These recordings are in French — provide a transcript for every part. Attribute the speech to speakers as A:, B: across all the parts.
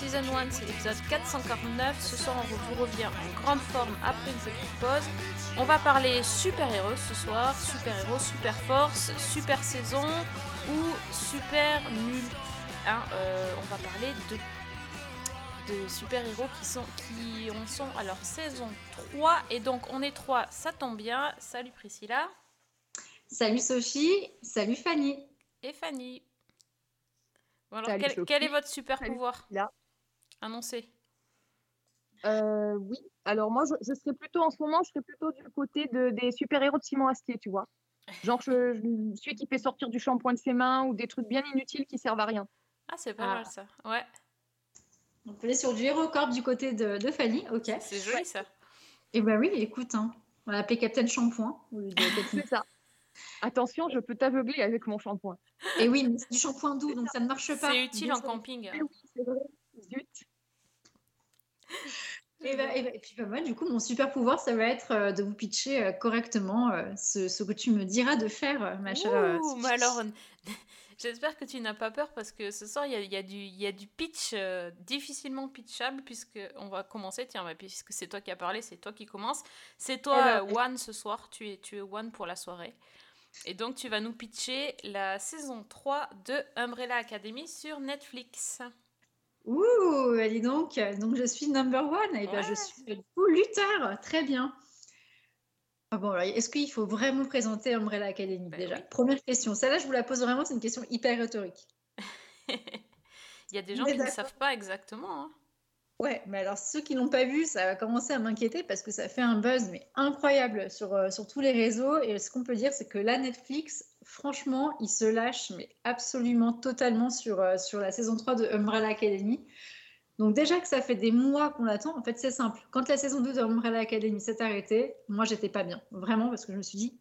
A: Season 1, c'est l'épisode 449. Ce soir, on vous revient en grande forme après une petite pause. On va parler super-héros ce soir, super-héros, super force, super saison ou super nul. Hein, euh, on va parler de, de super-héros qui, sont, qui en sont à leur saison 3. Et donc, on est 3, ça tombe bien. Salut Priscilla
B: Salut Sophie, salut Fanny.
A: et Fanny. Bon, alors,
C: Salut
A: quel, est votre super
C: Salut
A: pouvoir
C: Priscilla.
A: Annoncé.
C: Euh, oui, alors moi, je, je serais plutôt, en ce moment, je serais plutôt du côté de, des super-héros de Simon Astier, tu vois. Genre, je, je- celui qui fait sortir du shampoing de ses mains ou des trucs bien inutiles qui servent à rien.
A: Ah, c'est pas
B: Ah.
A: mal ça. Ouais,
B: On peut aller sur du héros corps du côté de, de Fanny, ok.
A: c'est joli ça.
B: Et bah oui, écoute, hein, on va l'appeler Captain Shampoing.
C: C'est ça. Attention, je peux t'aveugler avec mon shampoing.
B: Et oui, mais c'est du shampoing doux, donc ça ne marche pas.
A: C'est utile en camping.
C: Eh oui, c'est vrai. Zut.
B: Et, bah, et bah- et puis bah, moi, du coup, mon super pouvoir, ça va être euh, de vous pitcher euh, correctement euh, ce, ce que tu me diras de faire, ma chère.
A: Ouh,
B: Sophie.
A: mais alors, j'espère que tu n'as pas peur parce que ce soir, il y a, y a y a du pitch difficilement pitchable puisque on va commencer. Tiens, puisque c'est toi qui as parlé, c'est toi qui commence. C'est toi,
B: Eh ben,
A: One, ce soir. Tu es, tu es One pour la soirée. Et donc, tu vas nous pitcher la saison 3 de Umbrella Academy sur Netflix.
B: Ouh, dis donc, donc je suis number one. Et ben,
A: Ouais.
B: je suis du coup Luther. Très bien. Ah bon, est-ce qu'il faut vraiment présenter Umbrella Academy
A: Ben
B: déjà?
A: oui.
B: Première question. Celle-là, je vous la pose vraiment, c'est une question hyper rhétorique.
A: Il y a des gens qui ne savent pas exactement. hein.
B: Ouais, mais alors ceux qui l'ont pas vu, ça va commencer à m'inquiéter parce que ça fait un buzz mais incroyable sur, euh, sur tous les réseaux. Et ce qu'on peut dire, c'est que là, Netflix, franchement, il se lâche mais absolument totalement sur, euh, sur la saison 3 de Umbrella Academy. Donc déjà que ça fait des mois qu'on l'attend, en fait c'est simple. Quand la saison 2 de Umbrella Academy s'est arrêtée, moi j'étais pas bien, vraiment, parce que je me suis dit,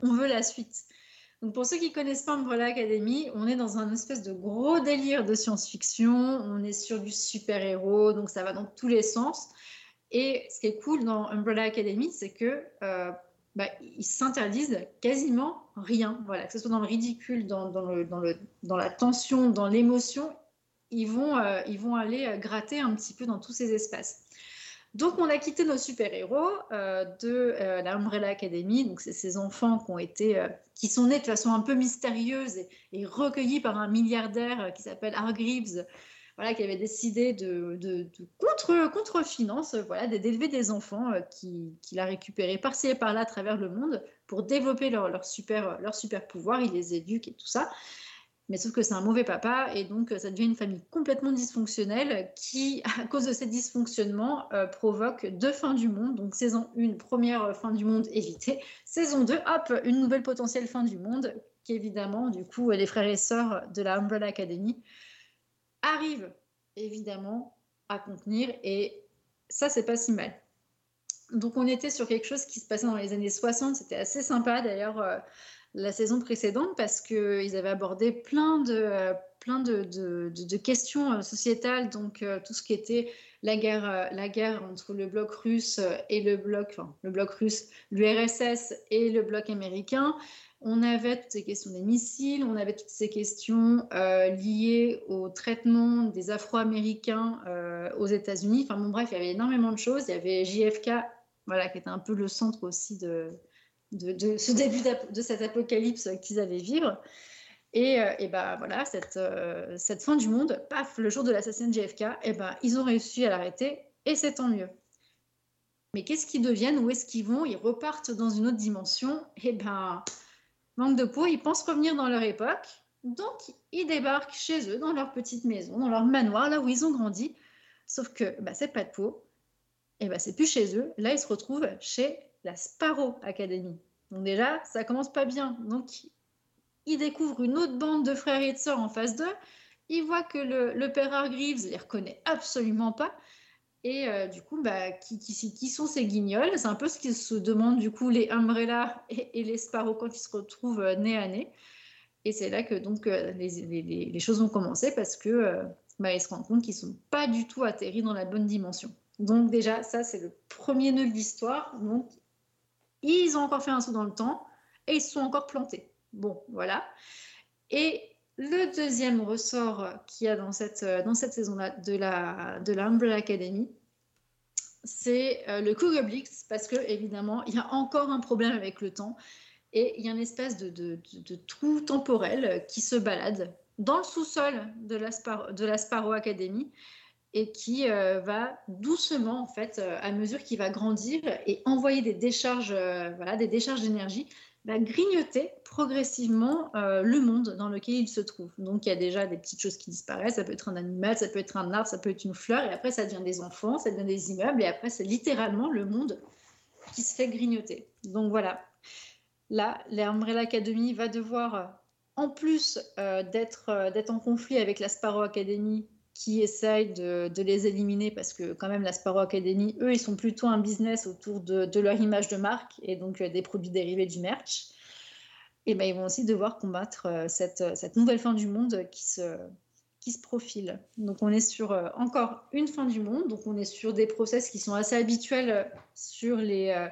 B: on veut la suite. Donc pour ceux qui connaissent pas Umbrella Academy, on est dans un espèce de gros délire de science-fiction, on est sur du super-héros, donc ça va dans tous les sens. Et ce qui est cool dans Umbrella Academy, c'est que euh, bah, ils s'interdisent quasiment rien. Voilà, que ce soit dans le ridicule, dans, le, dans, le, dans la tension, dans l'émotion, ils vont, euh, ils vont aller euh, gratter un petit peu dans tous ces espaces. Donc, on a quitté nos super-héros euh, de la Umbrella Academy. Donc, c'est ces enfants qui ont été, qui sont nés de façon un peu mystérieuse et, et recueillis par un milliardaire qui s'appelle Hargreaves, voilà, qui avait décidé de, contre, contre finance, euh, voilà, d'élever des enfants euh, qui- qu'il a récupérés par-ci et par-là à travers le monde pour développer leur, super, super pouvoir. Il les éduque et tout ça. Mais sauf que c'est un mauvais papa et donc euh, ça devient une famille complètement dysfonctionnelle qui, à cause de ces dysfonctionnements, euh, provoque deux fins du monde. Donc saison 1, première fin du monde évitée. Saison 2, hop, une nouvelle potentielle fin du monde qui évidemment, du coup, les frères et sœurs de la Umbrella Academy arrivent évidemment à contenir et ça, c'est pas si mal. Donc on était sur quelque chose qui se passait dans les années 60, c'était assez sympa d'ailleurs. euh, la saison précédente parce qu'ils avaient abordé plein de, plein de, de- questions euh, sociétales, donc euh, tout ce qui était la guerre, la guerre entre le bloc russe et le bloc, enfin, le bloc russe, l'URSS et le bloc américain. On avait toutes ces questions des missiles, on avait toutes ces questions euh, liées au traitement des Afro-Américains euh, aux États-Unis. Enfin bon, bref, il y avait énormément de choses. Il y avait JFK, voilà, qui était un peu le centre aussi de, ce début de cet apocalypse qu'ils allaient vivre. Et, ben voilà, cette, fin du monde, paf, le jour de l'assassinat de JFK, et ben ils ont réussi à l'arrêter et c'est tant mieux. Mais qu'est-ce qu'ils deviennent? Où est-ce qu'ils vont? Ils repartent dans une autre dimension. Et ben, manque de peau, ils pensent revenir dans leur époque. Donc, ils débarquent chez eux, dans leur petite maison, dans leur manoir, là où ils ont grandi. Sauf que bah, c'est pas de peau. Et ben, c'est plus chez eux. Là, ils se retrouvent chez la Sparrow Academy. Donc déjà, ça commence pas bien. Donc, ils découvrent une autre bande de frères et de sœurs en face d'eux. Ils voient que le, le père Hargreaves les reconnaît absolument pas. Et euh, du coup, bah, qui, qui, sont ces guignols? C'est un peu ce qu'ils se demandent du coup les Umbrella et, les Sparrow quand ils se retrouvent euh, nez à nez. Et c'est là que donc euh, les, choses vont commencer parce que bah, ils se rendent compte qu'ils sont pas du tout atterris dans la bonne dimension. Donc déjà, ça, c'est le premier nœud de l'histoire. Donc, ils ont encore fait un saut dans le temps et ils sont encore plantés. Bon, voilà. Et le deuxième ressort qu'il y a dans cette, dans cette saison-là de la, de la Umbrella Academy, c'est euh, le Cougar Blitz, parce que évidemment, il y a encore un problème avec le temps et il y a une espèce de, trou temporel qui se balade dans le sous-sol de la, Spar- Sparrow Academy et qui euh, va doucement, en fait, euh, à mesure qu'il va grandir et envoyer des décharges, euh, voilà, des décharges d'énergie, va grignoter progressivement euh, le monde dans lequel il se trouve. Donc il y a déjà des petites choses qui disparaissent, ça peut être un animal, ça peut être un arbre, ça peut être une fleur, et après ça devient des enfants, ça devient des immeubles, et après c'est littéralement le monde qui se fait grignoter. Donc voilà, là, l'Umbrella Academy va devoir, en plus euh, d'être euh, d'être en conflit avec la Sparrow Academy, qui essaye de, les éliminer parce que quand même la Sparrow Academy, eux, ils sont plutôt un business autour de, leur image de marque et donc euh, des produits dérivés du merch. Et ben, ils vont aussi devoir combattre euh, cette, cette nouvelle fin du monde qui se, qui se profile. Donc on est sur euh, encore une fin du monde, donc on est sur des process qui sont assez habituels euh, sur les, euh,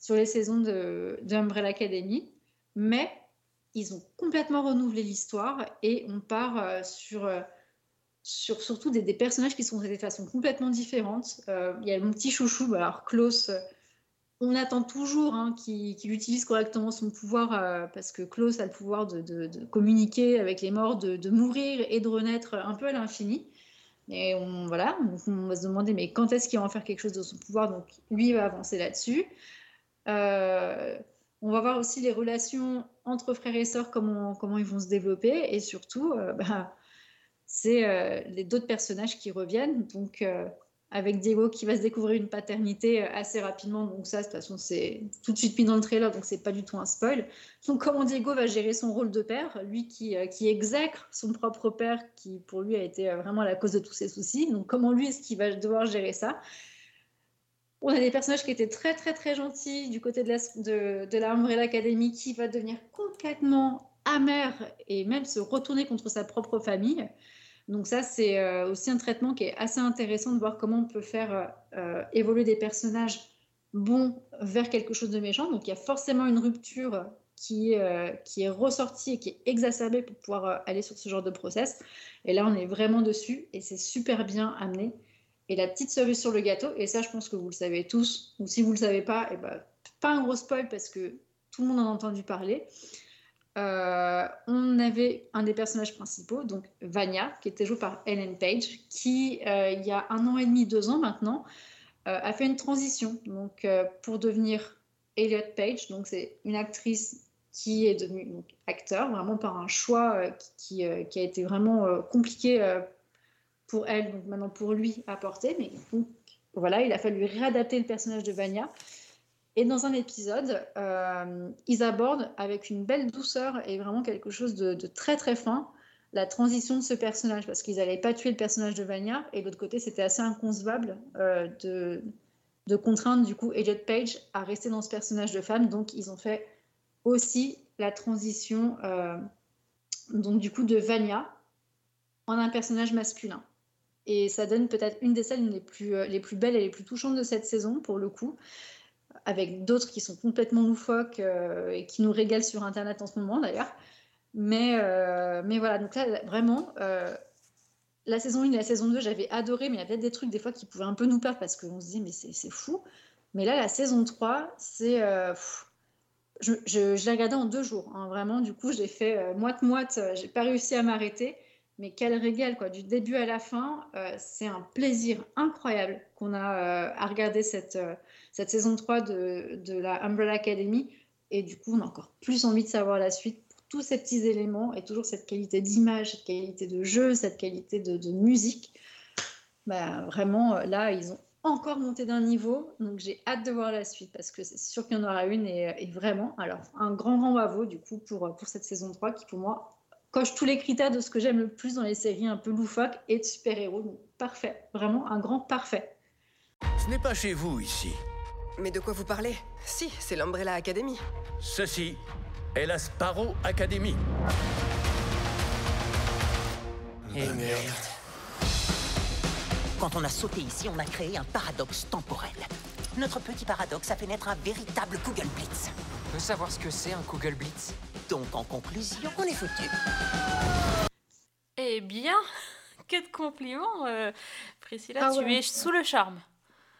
B: sur les saisons de, Umbrella Academy, mais ils ont complètement renouvelé l'histoire et on part euh, sur, euh, sur surtout des, personnages qui sont traités de façon complètement différente. Euh, Il y a mon petit chouchou, bah, alors Klaus, euh, on attend toujours hein, qu'il utilise correctement son pouvoir euh, parce que Klaus a le pouvoir de, communiquer avec les morts, de, mourir et de renaître un peu à l'infini. Et on, voilà, on va se demander mais quand est-ce qu'il va en faire quelque chose de son pouvoir? Donc lui il va avancer là-dessus. On va voir aussi les relations entre frères et sœurs, comment, comment ils vont se développer. Et surtout, bah, c'est euh, les d'autres personnages qui reviennent. Donc, euh, avec Diego qui va se découvrir une paternité euh, assez rapidement. Donc, ça, de toute façon, c'est tout de suite mis dans le trailer, donc c'est pas du tout un spoil. Donc, comment Diego va gérer son rôle de père, lui qui, qui exècre son propre père, qui pour lui a été vraiment la cause de tous ses soucis. Donc, comment lui est-ce qu'il va devoir gérer ça? On a des personnages qui étaient très très très gentils du côté de la, de, de la Academy qui va devenir complètement amer et même se retourner contre sa propre famille. Donc ça, c'est euh, aussi un traitement qui est assez intéressant de voir comment on peut faire euh, évoluer des personnages bons vers quelque chose de méchant. Donc il y a forcément une rupture qui, euh, qui est ressortie et qui est exacerbée pour pouvoir euh, aller sur ce genre de process. Et là, on est vraiment dessus et c'est super bien amené. Et la petite cerise sur le gâteau, et ça je pense que vous le savez tous, ou si vous ne le savez pas, et ben, pas un gros spoil parce que tout le monde en a entendu parler. Euh, on avait un des personnages principaux, donc Vanya, qui était joué par Ellen Page, qui euh, il y a un an et demi, deux ans maintenant, euh, a fait une transition donc, pour devenir Elliot Page. Donc c'est une actrice qui est devenue acteur, vraiment par un choix qui, a été vraiment compliqué pour elle, donc maintenant pour lui à porter. Mais voilà, il a fallu réadapter le personnage de Vanya. Et dans un épisode, euh, ils abordent avec une belle douceur et vraiment quelque chose de, très très fin la transition de ce personnage parce qu'ils n'allaient pas tuer le personnage de Vanya et de l'autre côté c'était assez inconcevable euh, de, contraindre du coup Elliot Page à rester dans ce personnage de femme. Donc ils ont fait aussi la transition euh, donc du coup de Vanya en un personnage masculin. Et ça donne peut-être une des scènes les plus, les plus belles et les plus touchantes de cette saison pour le coup avec d'autres qui sont complètement loufoques euh, et qui nous régalent sur Internet en ce moment d'ailleurs. Mais, euh, mais voilà, donc là, vraiment, euh, la saison 1 et la saison 2, j'avais adoré, mais il y a peut-être des trucs des fois qui pouvaient un peu nous perdre parce qu'on se dit, mais c'est fou. Mais là, la saison 3, c'est. euh, je, je, je l'ai regardé en deux jours, hein, vraiment. Du coup, j'ai fait euh, moite-moite, j'ai pas réussi à m'arrêter. Mais quel régal, quoi. Du début à la fin, euh, c'est un plaisir incroyable qu'on a euh, à regarder cette, euh, cette saison 3 de, de, la Umbrella Academy. Et du coup, on a encore plus envie de savoir la suite pour tous ces petits éléments et toujours cette qualité d'image, cette qualité de jeu, cette qualité de, musique. Bah, vraiment, là, ils ont encore monté d'un niveau. Donc, j'ai hâte de voir la suite parce que c'est sûr qu'il y en aura une. Et, et, vraiment, alors, un grand, grand bravo du coup pour, pour cette saison 3 qui, pour moi, coche tous les critères de ce que j'aime le plus dans les séries un peu loufoques et de super-héros. Donc, parfait. Vraiment un grand parfait.
D: Ce n'est pas chez vous ici.
E: Mais de quoi vous parlez? Si, c'est l'Umbrella Academy.
D: Ceci est la Sparrow Academy.
F: Et merde. Quand on a sauté ici, on a créé un paradoxe temporel. Notre petit paradoxe a fait naître un véritable Google Blitz.
G: On peut savoir ce que c'est un Google Blitz?
F: Donc en conclusion, on est foutu.
A: Eh bien, que de compliments, euh, Priscilla,
B: Ah
A: tu
B: ouais.
A: es sous le charme.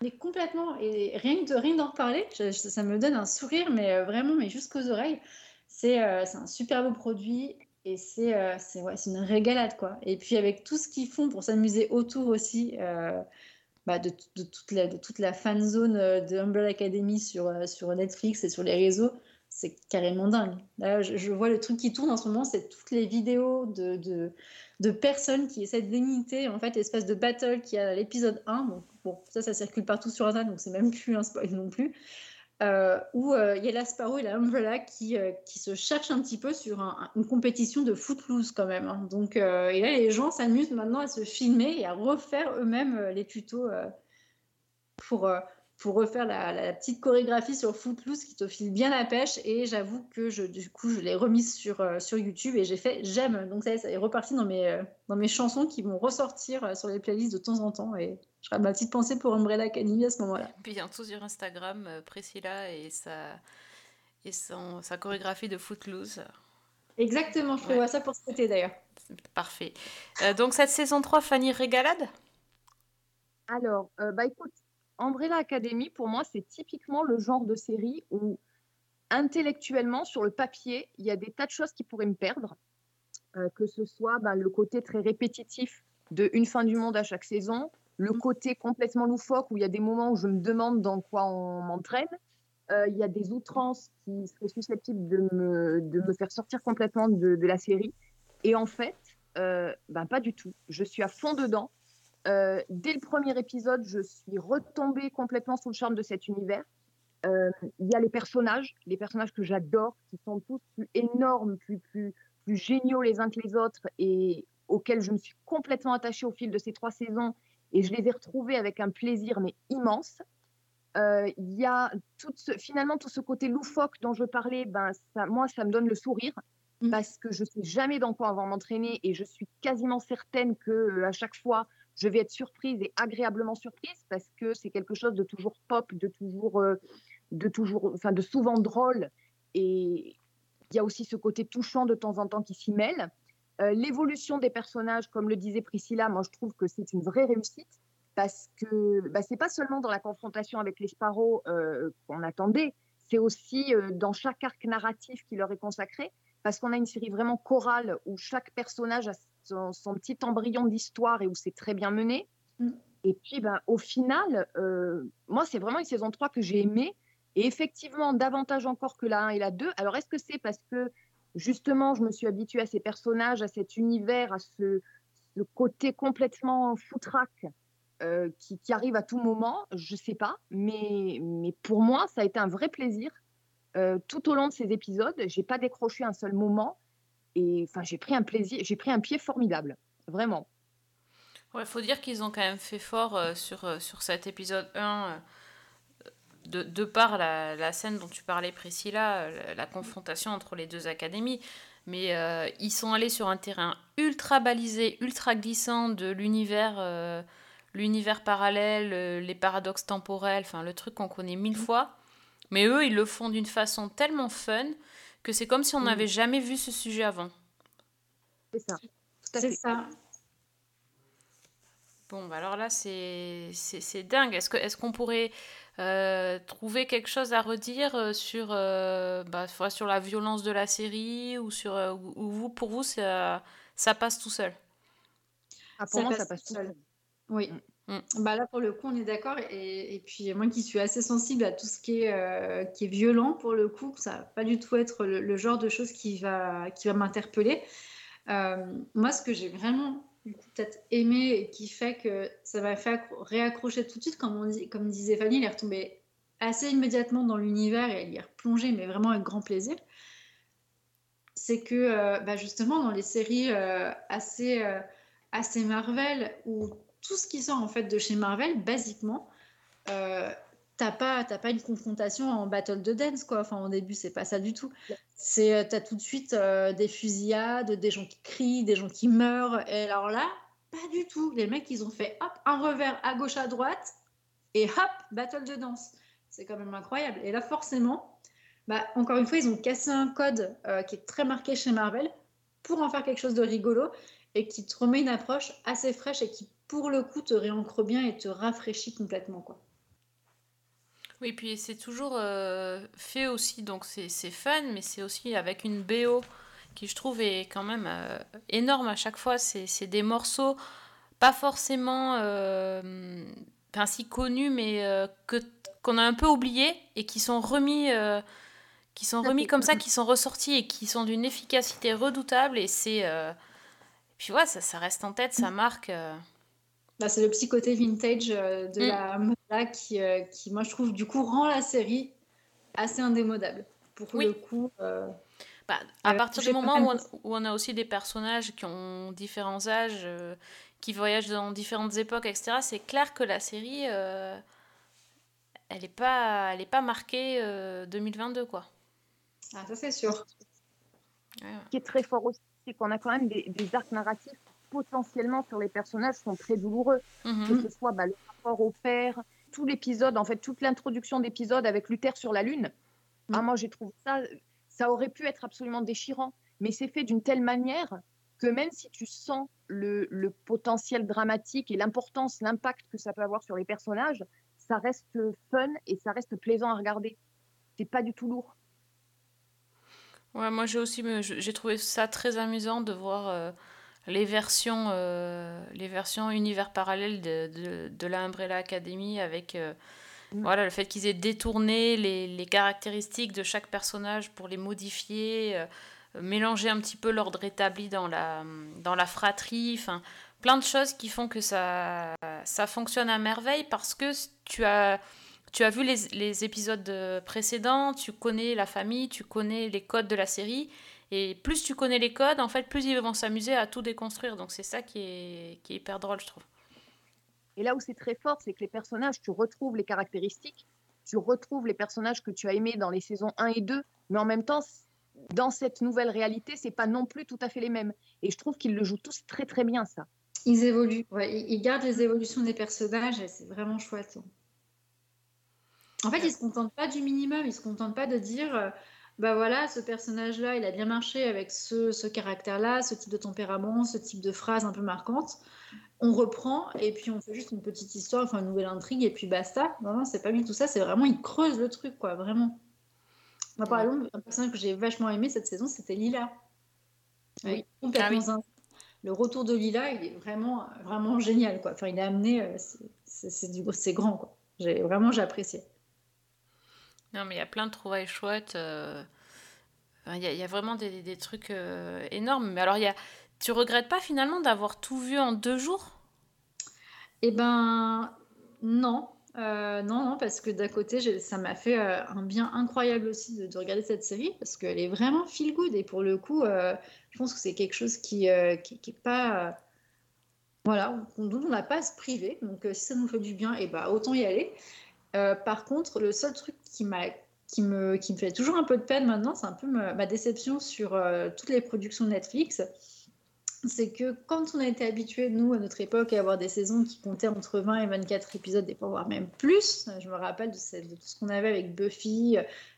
B: Mais complètement, et rien que de rien d'en reparler, je- je- ça me donne un sourire, mais euh, vraiment, mais jusqu'aux oreilles. C'est euh, c'est un super beau produit et c'est euh, c'est ouais, c'est une régalade, quoi. Et puis avec tout ce qu'ils font pour s'amuser autour aussi, euh, bah, de, de toute la, de toute la fan zone de Umbrella Academy sur, sur Netflix et sur les réseaux, c'est carrément dingue. Là, je, vois le truc qui tourne en ce moment, c'est toutes les vidéos de, de, de personnes qui essaient d'imiter en fait l'espèce de battle qu'il y a l'épisode 1. Donc, bon, ça, ça circule partout sur Internet, donc c'est même plus un spoil non plus. Euh, où euh, il y a la Sparrow et la Umbrella qui, euh, qui se cherchent un petit peu sur un- un- une compétition de footloose quand même. hein. Donc, et là, les gens s'amusent maintenant à se filmer et à refaire eux-mêmes les tutos pour, pour refaire la, la petite chorégraphie sur Footloose qui te file bien la pêche. Et j'avoue que je, du coup, je l'ai remise sur, euh, sur YouTube et j'ai fait j'aime. Donc ça, y est, ça est reparti dans mes, euh, dans mes chansons qui vont ressortir euh, sur les playlists de temps en temps. Et je ferai ma petite pensée pour Umbrella Academy à ce moment-là.
A: Bientôt sur Instagram, Priscilla et sa, et son, sa chorégraphie de Footloose.
B: Exactement, je
A: Ouais.
B: prévois ça pour cet été d'ailleurs.
A: C'est Parfait. Euh, donc cette saison 3, Fanny Régalade?
C: Alors, euh, bah écoute, Umbrella Academy, pour moi, c'est typiquement le genre de série où intellectuellement, sur le papier, il y a des tas de choses qui pourraient me perdre, Euh, que ce soit bah, le côté très répétitif de une fin du monde à chaque saison, le
B: Mm.
C: côté complètement loufoque où il y a des moments où je me demande dans quoi on m'entraîne. Euh, Il y a des outrances qui seraient susceptibles de me, de me faire sortir complètement de, de la série. Et en fait, euh, ben, pas du tout. Je suis à fond dedans. Euh, dès le premier épisode, je suis retombée complètement sous le charme de cet univers. Euh, Il y a les personnages, les personnages que j'adore, qui sont tous plus énormes, plus, plus, plus géniaux les uns que les autres et auxquels je me suis complètement attachée au fil de ces trois saisons. Et je les ai retrouvés avec un plaisir mais immense. Euh, Il y a tout ce, finalement tout ce côté loufoque dont je parlais. Ben, ça, moi, ça me donne le sourire
B: Mm.
C: parce que je sais jamais dans quoi on va m'entraîner et je suis quasiment certaine que à chaque fois je vais être surprise et agréablement surprise parce que c'est quelque chose de toujours pop, de toujours, euh, de toujours, enfin de souvent drôle et il y a aussi ce côté touchant de temps en temps qui s'y mêle. Euh, L'évolution des personnages, comme le disait Priscilla, moi je trouve que c'est une vraie réussite parce que bah, c'est pas seulement dans la confrontation avec les Sparrows euh, qu'on attendait, c'est aussi dans chaque arc narratif qui leur est consacré parce qu'on a une série vraiment chorale où chaque personnage a son, son petit embryon d'histoire et où c'est très bien mené.
B: Mm.
C: Et puis, ben, au final, euh, moi, c'est vraiment une saison 3 que j'ai aimée. Et effectivement, davantage encore que la 1 et la 2. Alors, est-ce que c'est parce que, justement, je me suis habituée à ces personnages, à cet univers, à ce, ce côté complètement foutraque euh, qui, qui arrive à tout moment? Je ne sais pas. Mais, mais pour moi, ça a été un vrai plaisir euh, tout au long de ces épisodes. J'ai pas décroché un seul moment. Et enfin, j'ai pris un plaisir, j'ai pris un pied formidable. Vraiment.
A: Ouais, faut dire qu'ils ont quand même fait fort euh, sur, euh, sur cet épisode 1, euh, de, de par la, la scène dont tu parlais, Priscilla, la, la confrontation entre les deux académies. Mais ils sont allés sur un terrain ultra balisé, ultra glissant de l'univers l'univers parallèle, les paradoxes temporels, enfin le truc qu'on connaît mille fois. Mais eux, ils le font d'une façon tellement fun que c'est comme si on
C: Mm.
A: n'avait jamais vu ce sujet avant.
C: C'est ça. Tout à
B: C'est
C: fait.
B: ça.
A: Bon, bah alors là, c'est dingue. Est-ce que est-ce qu'on pourrait euh, trouver quelque chose à redire euh, sur, euh, bah, sur la violence de la série ou sur euh, ou, ou vous pour vous ça, ça passe tout seul?
C: Ah, pour moi, ça passe tout
B: seul.
C: seul.
B: Oui.
A: Mm.
B: Bah là, pour le coup, on est d'accord. Et, puis, moi qui suis assez sensible à tout ce qui est, euh, qui est violent, pour le coup, ça va pas du tout être le, genre de choses qui va, qui va m'interpeller. Euh, moi, ce que j'ai vraiment peut-être aimé et qui fait que ça m'a fait accro- réaccrocher tout de suite, comme, on dit, comme disait Fanny, il est retombé assez immédiatement dans l'univers et il y est replongé, mais vraiment avec grand plaisir. C'est que euh, bah, justement, dans les séries assez, assez Marvel, où tout ce qui sort en fait de chez Marvel, basiquement, euh, t'as pas, t'as pas une confrontation en battle de dance quoi. Enfin, au début, c'est pas ça du tout. C'est, euh, t'as tout de suite euh, des fusillades, des gens qui crient, des gens qui meurent. Et alors là, pas du tout. Les mecs, ils ont fait hop, un revers à gauche, à droite, et hop, battle de danse. C'est quand même incroyable. Et là, forcément, bah, encore une fois, ils ont cassé un code euh, qui est très marqué chez Marvel pour en faire quelque chose de rigolo et qui te remet une approche assez fraîche et qui, pour le coup, te réancre bien et te rafraîchit complètement. Quoi.
A: Oui, puis c'est toujours euh, fait aussi, donc c'est fun, mais c'est aussi avec une BO qui, je trouve, est quand même euh, énorme à chaque fois. C'est des morceaux pas forcément euh, enfin, si connus, mais euh, que qu'on a un peu oubliés et qui sont remis, euh, qui sont remis comme ça, qui sont ressortis et qui sont d'une efficacité redoutable. Et c'est. euh, puis ouais, ça, ça reste en tête, ça marque. euh.
B: Bah, c'est le petit côté vintage euh, de
A: Mm.
B: la mode là qui, euh, qui, moi, je trouve, du coup, rend la série assez indémodable. Pour
A: Oui.
B: le coup, euh,
A: Bah, à partir du moment où on, où on a aussi des personnages qui ont différents âges, euh, qui voyagent dans différentes époques, etc., c'est clair que la série, euh, elle n'est pas, elle est pas marquée euh, 2022, quoi.
B: ah, ça c'est sûr.
A: Ouais.
C: Ce qui est très fort aussi, c'est qu'on a quand même des, des arcs narratifs potentiellement sur les personnages sont très douloureux.
A: Mhm.
C: Que ce soit bah, le rapport au père, tout l'épisode, en fait, toute l'introduction d'épisode avec Luther sur la Lune. Ah, moi, j'ai trouvé ça, ça aurait pu être absolument déchirant, mais c'est fait d'une telle manière que même si tu sens le, le potentiel dramatique et l'importance, l'impact que ça peut avoir sur les personnages, ça reste fun et ça reste plaisant à regarder. C'est pas du tout lourd.
A: Ouais, moi j'ai aussi j'ai trouvé ça très amusant de voir euh, les versions euh, les versions univers parallèles de, de, de la Umbrella Academy avec euh,
C: Mm.
A: voilà le fait qu'ils aient détourné les, les caractéristiques de chaque personnage pour les modifier, euh, mélanger un petit peu l'ordre établi dans la dans la fratrie, enfin plein de choses qui font que ça ça fonctionne à merveille parce que tu as tu as vu les, les épisodes précédents, tu connais la famille, tu connais les codes de la série, et plus tu connais les codes, en fait, plus ils vont s'amuser à tout déconstruire. Donc c'est ça qui est, qui est hyper drôle, je trouve.
C: Et là où c'est très fort, c'est que les personnages, tu retrouves les caractéristiques, tu retrouves les personnages que tu as aimés dans les saisons 1 et 2, mais en même temps, dans cette nouvelle réalité, c'est pas non plus tout à fait les mêmes. Et je trouve qu'ils le jouent tous très très bien, ça.
B: Ils évoluent, ouais, ils, gardent les évolutions des personnages et c'est vraiment chouette. En fait, ils se contentent pas du minimum, ils se contentent pas de dire, euh, bah voilà, ce personnage-là, il a bien marché avec ce, ce caractère-là, ce type de tempérament, ce type de phrase un peu marquante. On reprend et puis on fait juste une petite histoire, enfin une nouvelle intrigue et puis basta. Non, non, c'est pas du tout ça, c'est vraiment, ils creusent le truc, quoi, vraiment. Moi, par exemple, un personnage que j'ai vachement aimé cette saison, c'était Lila.
A: Oui.
B: Complètement
A: Ah oui.
B: Le retour de Lila, il est vraiment, vraiment génial, quoi. Enfin, il est amené, euh, c'est- grand, quoi. J'ai vraiment, j'ai apprécié.
A: Non, mais il y a plein de trouvailles chouettes. euh, Il y, a- y a vraiment des, trucs euh, énormes. Mais alors, il y a... regrettes pas finalement d'avoir tout vu en deux jours?
B: Eh ben, non. Euh, non, non, parce que d'un côté, ça m'a fait un bien incroyable aussi de, de regarder cette série, parce qu'elle est vraiment feel good. Et pour le coup, je pense que c'est quelque chose qui, euh, qui, qui est pas. voilà, dont on n'a pas à se priver. Donc, si ça nous fait du bien, et ben, autant y aller. Euh, par contre, le seul truc qui me, fait toujours un peu de peine maintenant, c'est un peu ma, déception sur euh, toutes les productions Netflix. C'est que quand on a été habitué, nous, à notre époque, à avoir des saisons qui comptaient entre 20 et 24 épisodes, des fois, voire même plus, je me rappelle de, tout ce qu'on avait avec Buffy,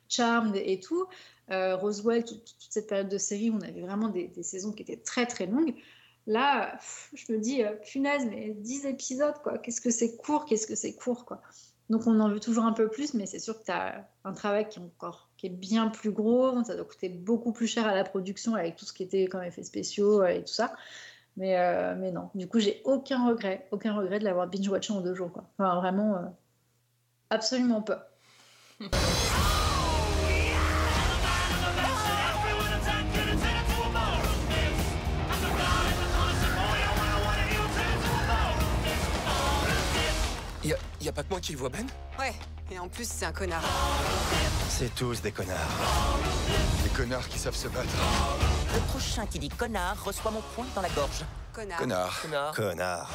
B: Charmed et tout, euh, Roswell, tout- tout- toute cette période de série où on avait vraiment des, saisons qui étaient très très longues. Là, je me dis, punaise, mais 10 épisodes, quoi. Qu'est-ce que c'est court, qu'est-ce que c'est court, quoi. Donc on en veut toujours un peu plus, mais c'est sûr que tu as un travail qui est encore qui est bien plus gros, ça doit coûter beaucoup plus cher à la production avec tout ce qui était comme effets spéciaux euh, et tout ça. Mais, euh, mais non, du coup j'ai aucun regret, aucun regret de l'avoir binge-watché en deux jours. Quoi. Enfin vraiment, euh, absolument pas.
H: Y a, pas que moi qui le vois, Ben
E: Ouais, et en plus, c'est un connard.
I: C'est tous des connards. Des connards qui savent se battre.
F: Le prochain qui dit connard reçoit mon poing dans la gorge.
E: Connard.
I: Connard.
G: Connard.
I: Connard.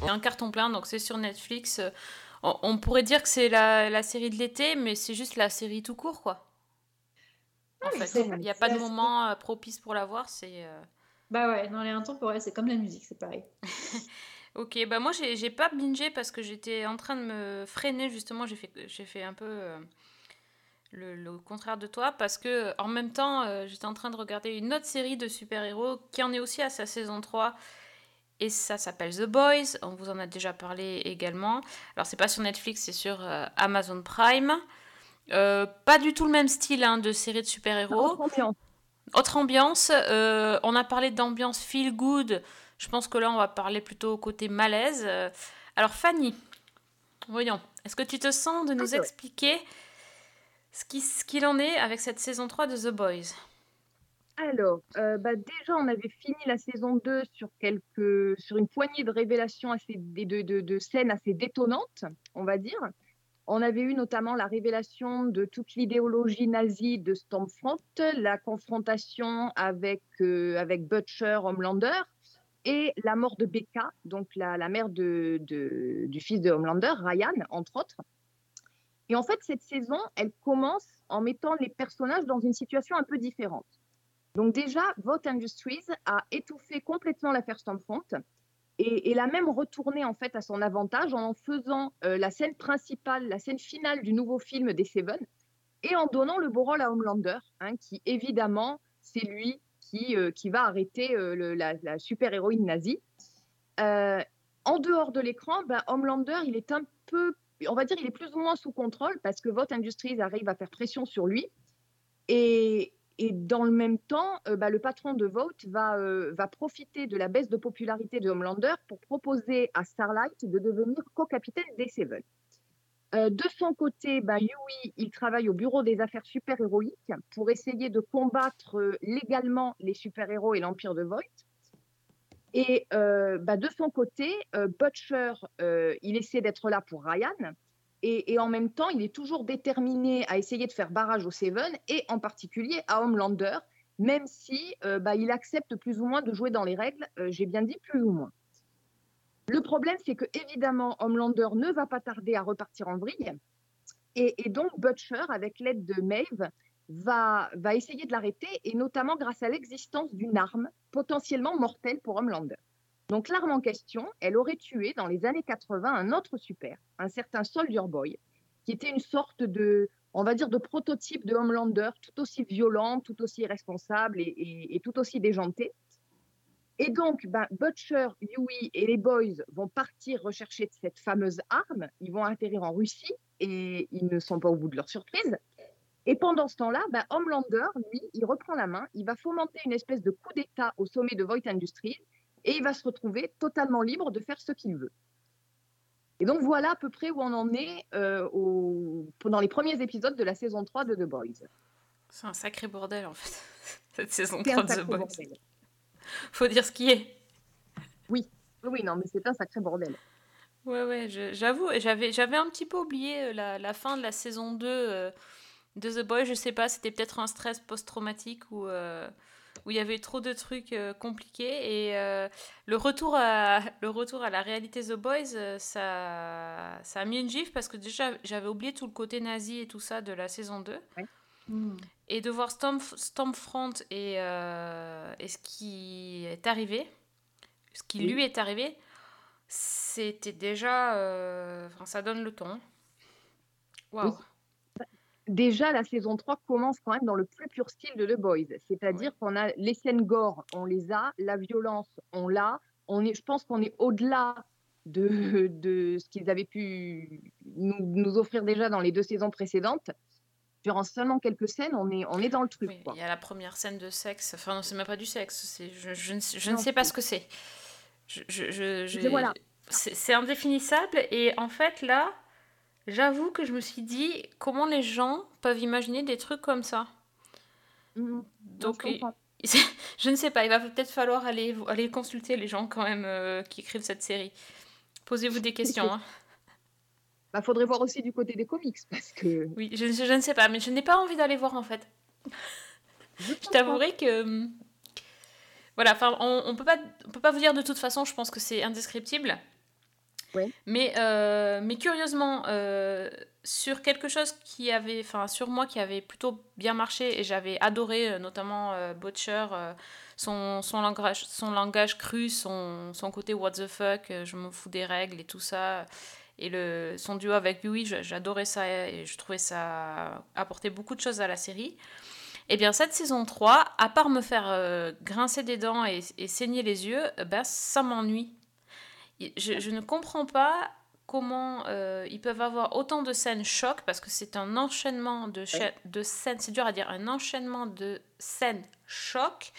A: Il y a un carton plein, donc c'est sur Netflix. Euh, On, pourrait dire que c'est la, la série de l'été, mais c'est juste la série tout court, quoi. En
B: mais
A: fait, il n'y a pas de moment euh, propice pour la voir, c'est... euh,
B: Bah ouais, dans les intemporels, c'est comme la musique, c'est pareil.
A: Ok, bah moi j'ai pas bingé parce que j'étais en train de me freiner justement, j'ai fait, fait un peu euh, le, le contraire de toi parce que en même temps euh, j'étais en train de regarder une autre série de super-héros qui en est aussi à sa saison 3 et ça s'appelle The Boys, on vous en a déjà parlé également. Alors c'est pas sur Netflix, c'est sur euh, Amazon Prime. Pas du tout le même style hein, de série de super-héros.
C: Autre ambiance.
A: Autre ambiance, on a parlé d'ambiance feel good. Je pense que là, on va parler plutôt côté malaise. Euh, Alors, Fanny, voyons, est-ce que tu te sens de nous
C: Alors.
A: expliquer ce qui- ce qu'il en est avec cette saison 3 de The Boys?
C: Alors, euh, bah déjà, on avait fini la saison 2 sur, quelques, sur une poignée de révélations, assez, de, de, de- de scènes assez détonnantes, on va dire. On avait eu notamment la révélation de toute l'idéologie nazie de Stormfront, la confrontation avec, euh, avec Butcher, Homelander, et la mort de Becca, donc la, mère du fils de Homelander, Ryan, entre autres. Et en fait, cette saison, elle commence en mettant les personnages dans une situation un peu différente. Donc déjà, Vote Industries a étouffé complètement l'affaire Stormfront et, l'a même retourné en fait à son avantage en en faisant euh, la scène principale, la scène finale du nouveau film des Seven et en donnant le beau rôle à Homelander, hein, qui évidemment, c'est lui qui, euh, qui va arrêter euh, la, super-héroïne nazie. Euh, en dehors de l'écran, ben, Homelander, il est un peu, on va dire, il est plus ou moins sous contrôle parce que Vote Industries arrive à faire pression sur lui. Et, dans le même temps, bah, le patron de Vote va, va profiter de la baisse de popularité de Homelander pour proposer à Starlight de devenir co-capitaine des Seven. Euh, de son côté, bah, Yui, il travaille au bureau des affaires super-héroïques pour essayer de combattre euh, légalement les super-héros et l'empire de Voight. Et euh, bah, de son côté, Butcher, il essaie d'être là pour Ryan. Et, en même temps, il est toujours déterminé à essayer de faire barrage aux Seven et en particulier à Homelander, même si bah, il accepte plus ou moins de jouer dans les règles. J'ai bien dit plus ou moins. Le problème, c'est que évidemment, Homelander ne va pas tarder à repartir en vrille. Et, donc, Butcher, avec l'aide de Maeve, va, essayer de l'arrêter, et notamment grâce à l'existence d'une arme potentiellement mortelle pour Homelander. Donc, l'arme en question, elle aurait tué dans les années 80 un autre super, un certain Soldier Boy, qui était une sorte de, on va dire, de prototype de Homelander, tout aussi violent, tout aussi irresponsable et tout aussi déjanté. Et donc, ben, Butcher, Yui et les boys vont partir rechercher cette fameuse arme. Ils vont atterrir en Russie et ils ne sont pas au bout de leur surprise. Et pendant ce temps-là, ben, Homelander, lui, il reprend la main. Il va fomenter une espèce de coup d'État au sommet de Voight Industries et il va se retrouver totalement libre de faire ce qu'il veut. Et donc voilà à peu près où on en est euh, au- dans les premiers épisodes de la saison 3 de The Boys.
A: C'est un sacré bordel en fait, cette saison
C: C'est
A: 3
C: un
A: de The Boys.
C: bordel.
A: Faut dire ce qui est.
C: Oui, oui, non, mais c'est un sacré bordel.
A: Ouais, ouais, j'avoue, et j'avais, j'avais un petit peu oublié euh, la, la fin de la saison 2 euh, de The Boy. Je sais pas, c'était peut-être un stress post-traumatique ou euh, où il y avait trop de trucs euh, compliqués. Et euh, le, retour à, le retour à la réalité The Boys, euh, ça, ça a mis une gifle parce que déjà, j'avais oublié tout le côté nazi et tout ça de la saison 2. Et de voir Storm, Stormfront et, euh, et ce qui est arrivé, ce qui
C: Oui.
A: lui est arrivé, c'était déjà. euh, Enfin, ça donne le ton. Waouh!
C: Déjà, la saison 3 commence quand même dans le plus pur style de The Boys. C'est-à-dire qu'on a les scènes gore, on les a, la violence, on l'a. On est, je pense qu'on est au-delà de, de ce qu'ils avaient pu nous, nous offrir déjà dans les deux saisons précédentes. Durant seulement quelques scènes, on est, on est dans le truc.
A: Oui,
C: quoi.
A: il y a la première scène de sexe. Enfin, non, c'est même pas du sexe. c'est- Je, je ne, sais- ne pas ce que c'est. Je,
C: voilà.
A: C'est indéfinissable. Et en fait, là, j'avoue que je me suis dit comment les gens peuvent imaginer des trucs comme ça? Donc,
C: je comprends.
A: il- je ne sais pas. Il va peut-être falloir aller, aller consulter les gens quand même euh, qui écrivent cette série. Posez-vous des questions. hein.
C: Bah, faudrait voir aussi du côté des comics parce que.
A: Oui, je, je ne sais pas, mais je n'ai pas envie d'aller voir en fait. Je t'avouerai que. hum, Voilà, enfin, on, on peut pas, on peut pas vous dire de toute façon, je pense que c'est indescriptible. Mais, euh, mais curieusement, euh, sur quelque chose qui avait, enfin sur moi qui avait plutôt bien marché et j'avais adoré, euh, notamment Butcher, son, son, langage, son langage cru, son, son côté what the fuck, je m'en fous des règles et tout ça. Et le, son duo avec Yui, j'adorais ça et je trouvais ça apporter beaucoup de choses à la série. Et eh bien cette saison 3, à part me faire grincer des dents et, et saigner les yeux, ben, ça m'ennuie je, ne comprends pas comment euh, ils peuvent avoir autant de scènes choc parce que c'est un enchaînement de, de scènes, c'est dur à dire, un enchaînement de scènes choc,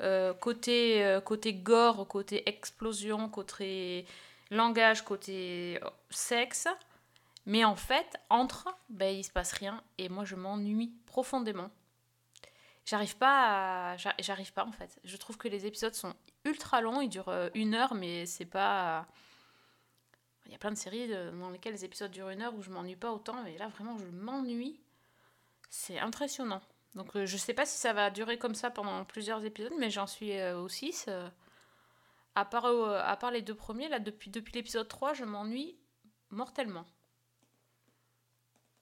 A: euh, côté, euh, côté gore, côté explosion, côté langage, côté sexe. Mais en fait, entre, ben, il se passe rien et moi je m'ennuie profondément. J'arrive pas à... J'arrive pas en fait. Je trouve que les épisodes sont ultra longs, ils durent euh, une heure, mais c'est pas... Il y a plein de séries dans lesquelles les épisodes durent une heure où je m'ennuie pas autant, mais là vraiment je m'ennuie. C'est impressionnant. Donc euh, je sais pas si ça va durer comme ça pendant plusieurs épisodes, mais j'en suis euh, au 6. À part, à part les deux premiers, là depuis, l'épisode 3, je m'ennuie mortellement.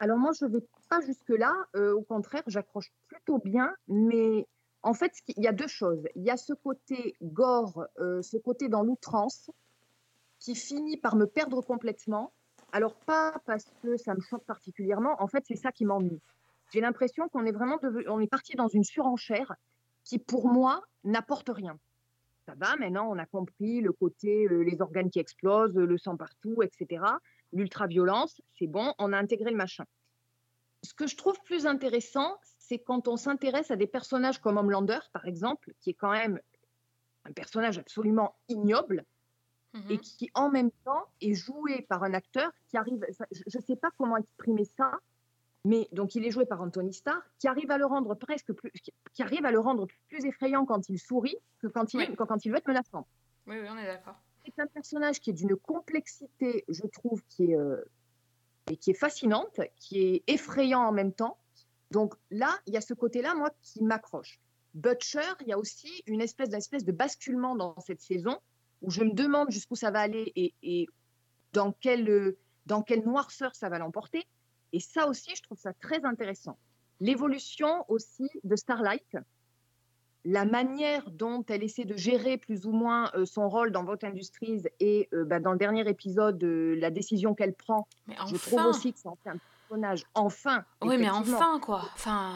C: Alors moi, je vais pas jusque-là. au contraire, j'accroche plutôt bien. Mais en fait, il y a deux choses. Il y a ce côté gore, ce côté dans l'outrance, qui finit par me perdre complètement. Alors pas parce que ça me choque particulièrement. En fait, c'est ça qui m'ennuie. J'ai l'impression qu'on est vraiment on est parti dans une surenchère qui, pour moi, n'apporte rien. Ça va, maintenant, on a compris le côté, les organes qui explosent, le sang partout, etc. L'ultra-violence, c'est bon, on a intégré le machin ce que je trouve plus intéressant, c'est quand on s'intéresse à des personnages comme Homelander, par exemple, qui est quand même un personnage absolument ignoble et mhm. qui, en même temps, est joué par un acteur qui arrive. Je ne sais pas comment exprimer ça, mais donc il est joué par Anthony Starr, qui arrive à le rendre presque plus, qui arrive à le rendre plus effrayant quand il sourit que quand il, quand, il veut être menaçant.
A: Oui, oui, on est d'accord.
C: C'est un personnage qui est d'une complexité, je trouve, qui est euh, et qui est fascinante, qui est effrayant en même temps. Donc là, il y a ce côté-là, moi, qui m'accroche. Butcher, il y a aussi une espèce d'espèce de basculement dans cette saison où je me demande jusqu'où ça va aller et, dans, quelle, dans quelle noirceur ça va l'emporter. Et ça aussi, je trouve ça très intéressant. L'évolution aussi de Starlight, la manière dont elle essaie de gérer plus ou moins euh, son rôle dans Vote Industries et euh, bah, dans le dernier épisode, euh, la décision qu'elle prend, je trouve aussi que ça en fait un personnage enfin.
A: Oui, mais enfin quoi. Enfin.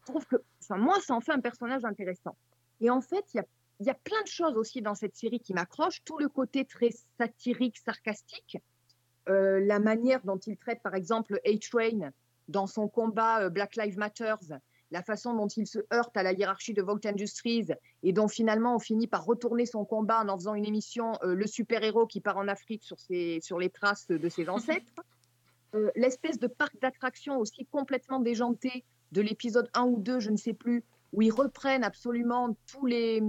C: Je trouve que, enfin, moi, ça en fait un personnage intéressant. Et en fait, il y a, y a, plein de choses aussi dans cette série qui m'accrochent. Tout le côté très satirique, sarcastique, la manière dont il traite, par exemple, A-Train dans son combat Black Lives Matters la façon dont il se heurte à la hiérarchie de Vogue Industries et dont finalement on finit par retourner son combat en en faisant une émission euh, Le super-héros qui part en Afrique sur, sur les traces de ses ancêtres. Euh, l'espèce de parc d'attractions aussi complètement déjanté de l'épisode 1 ou 2, je ne sais plus, où ils reprennent absolument tous les,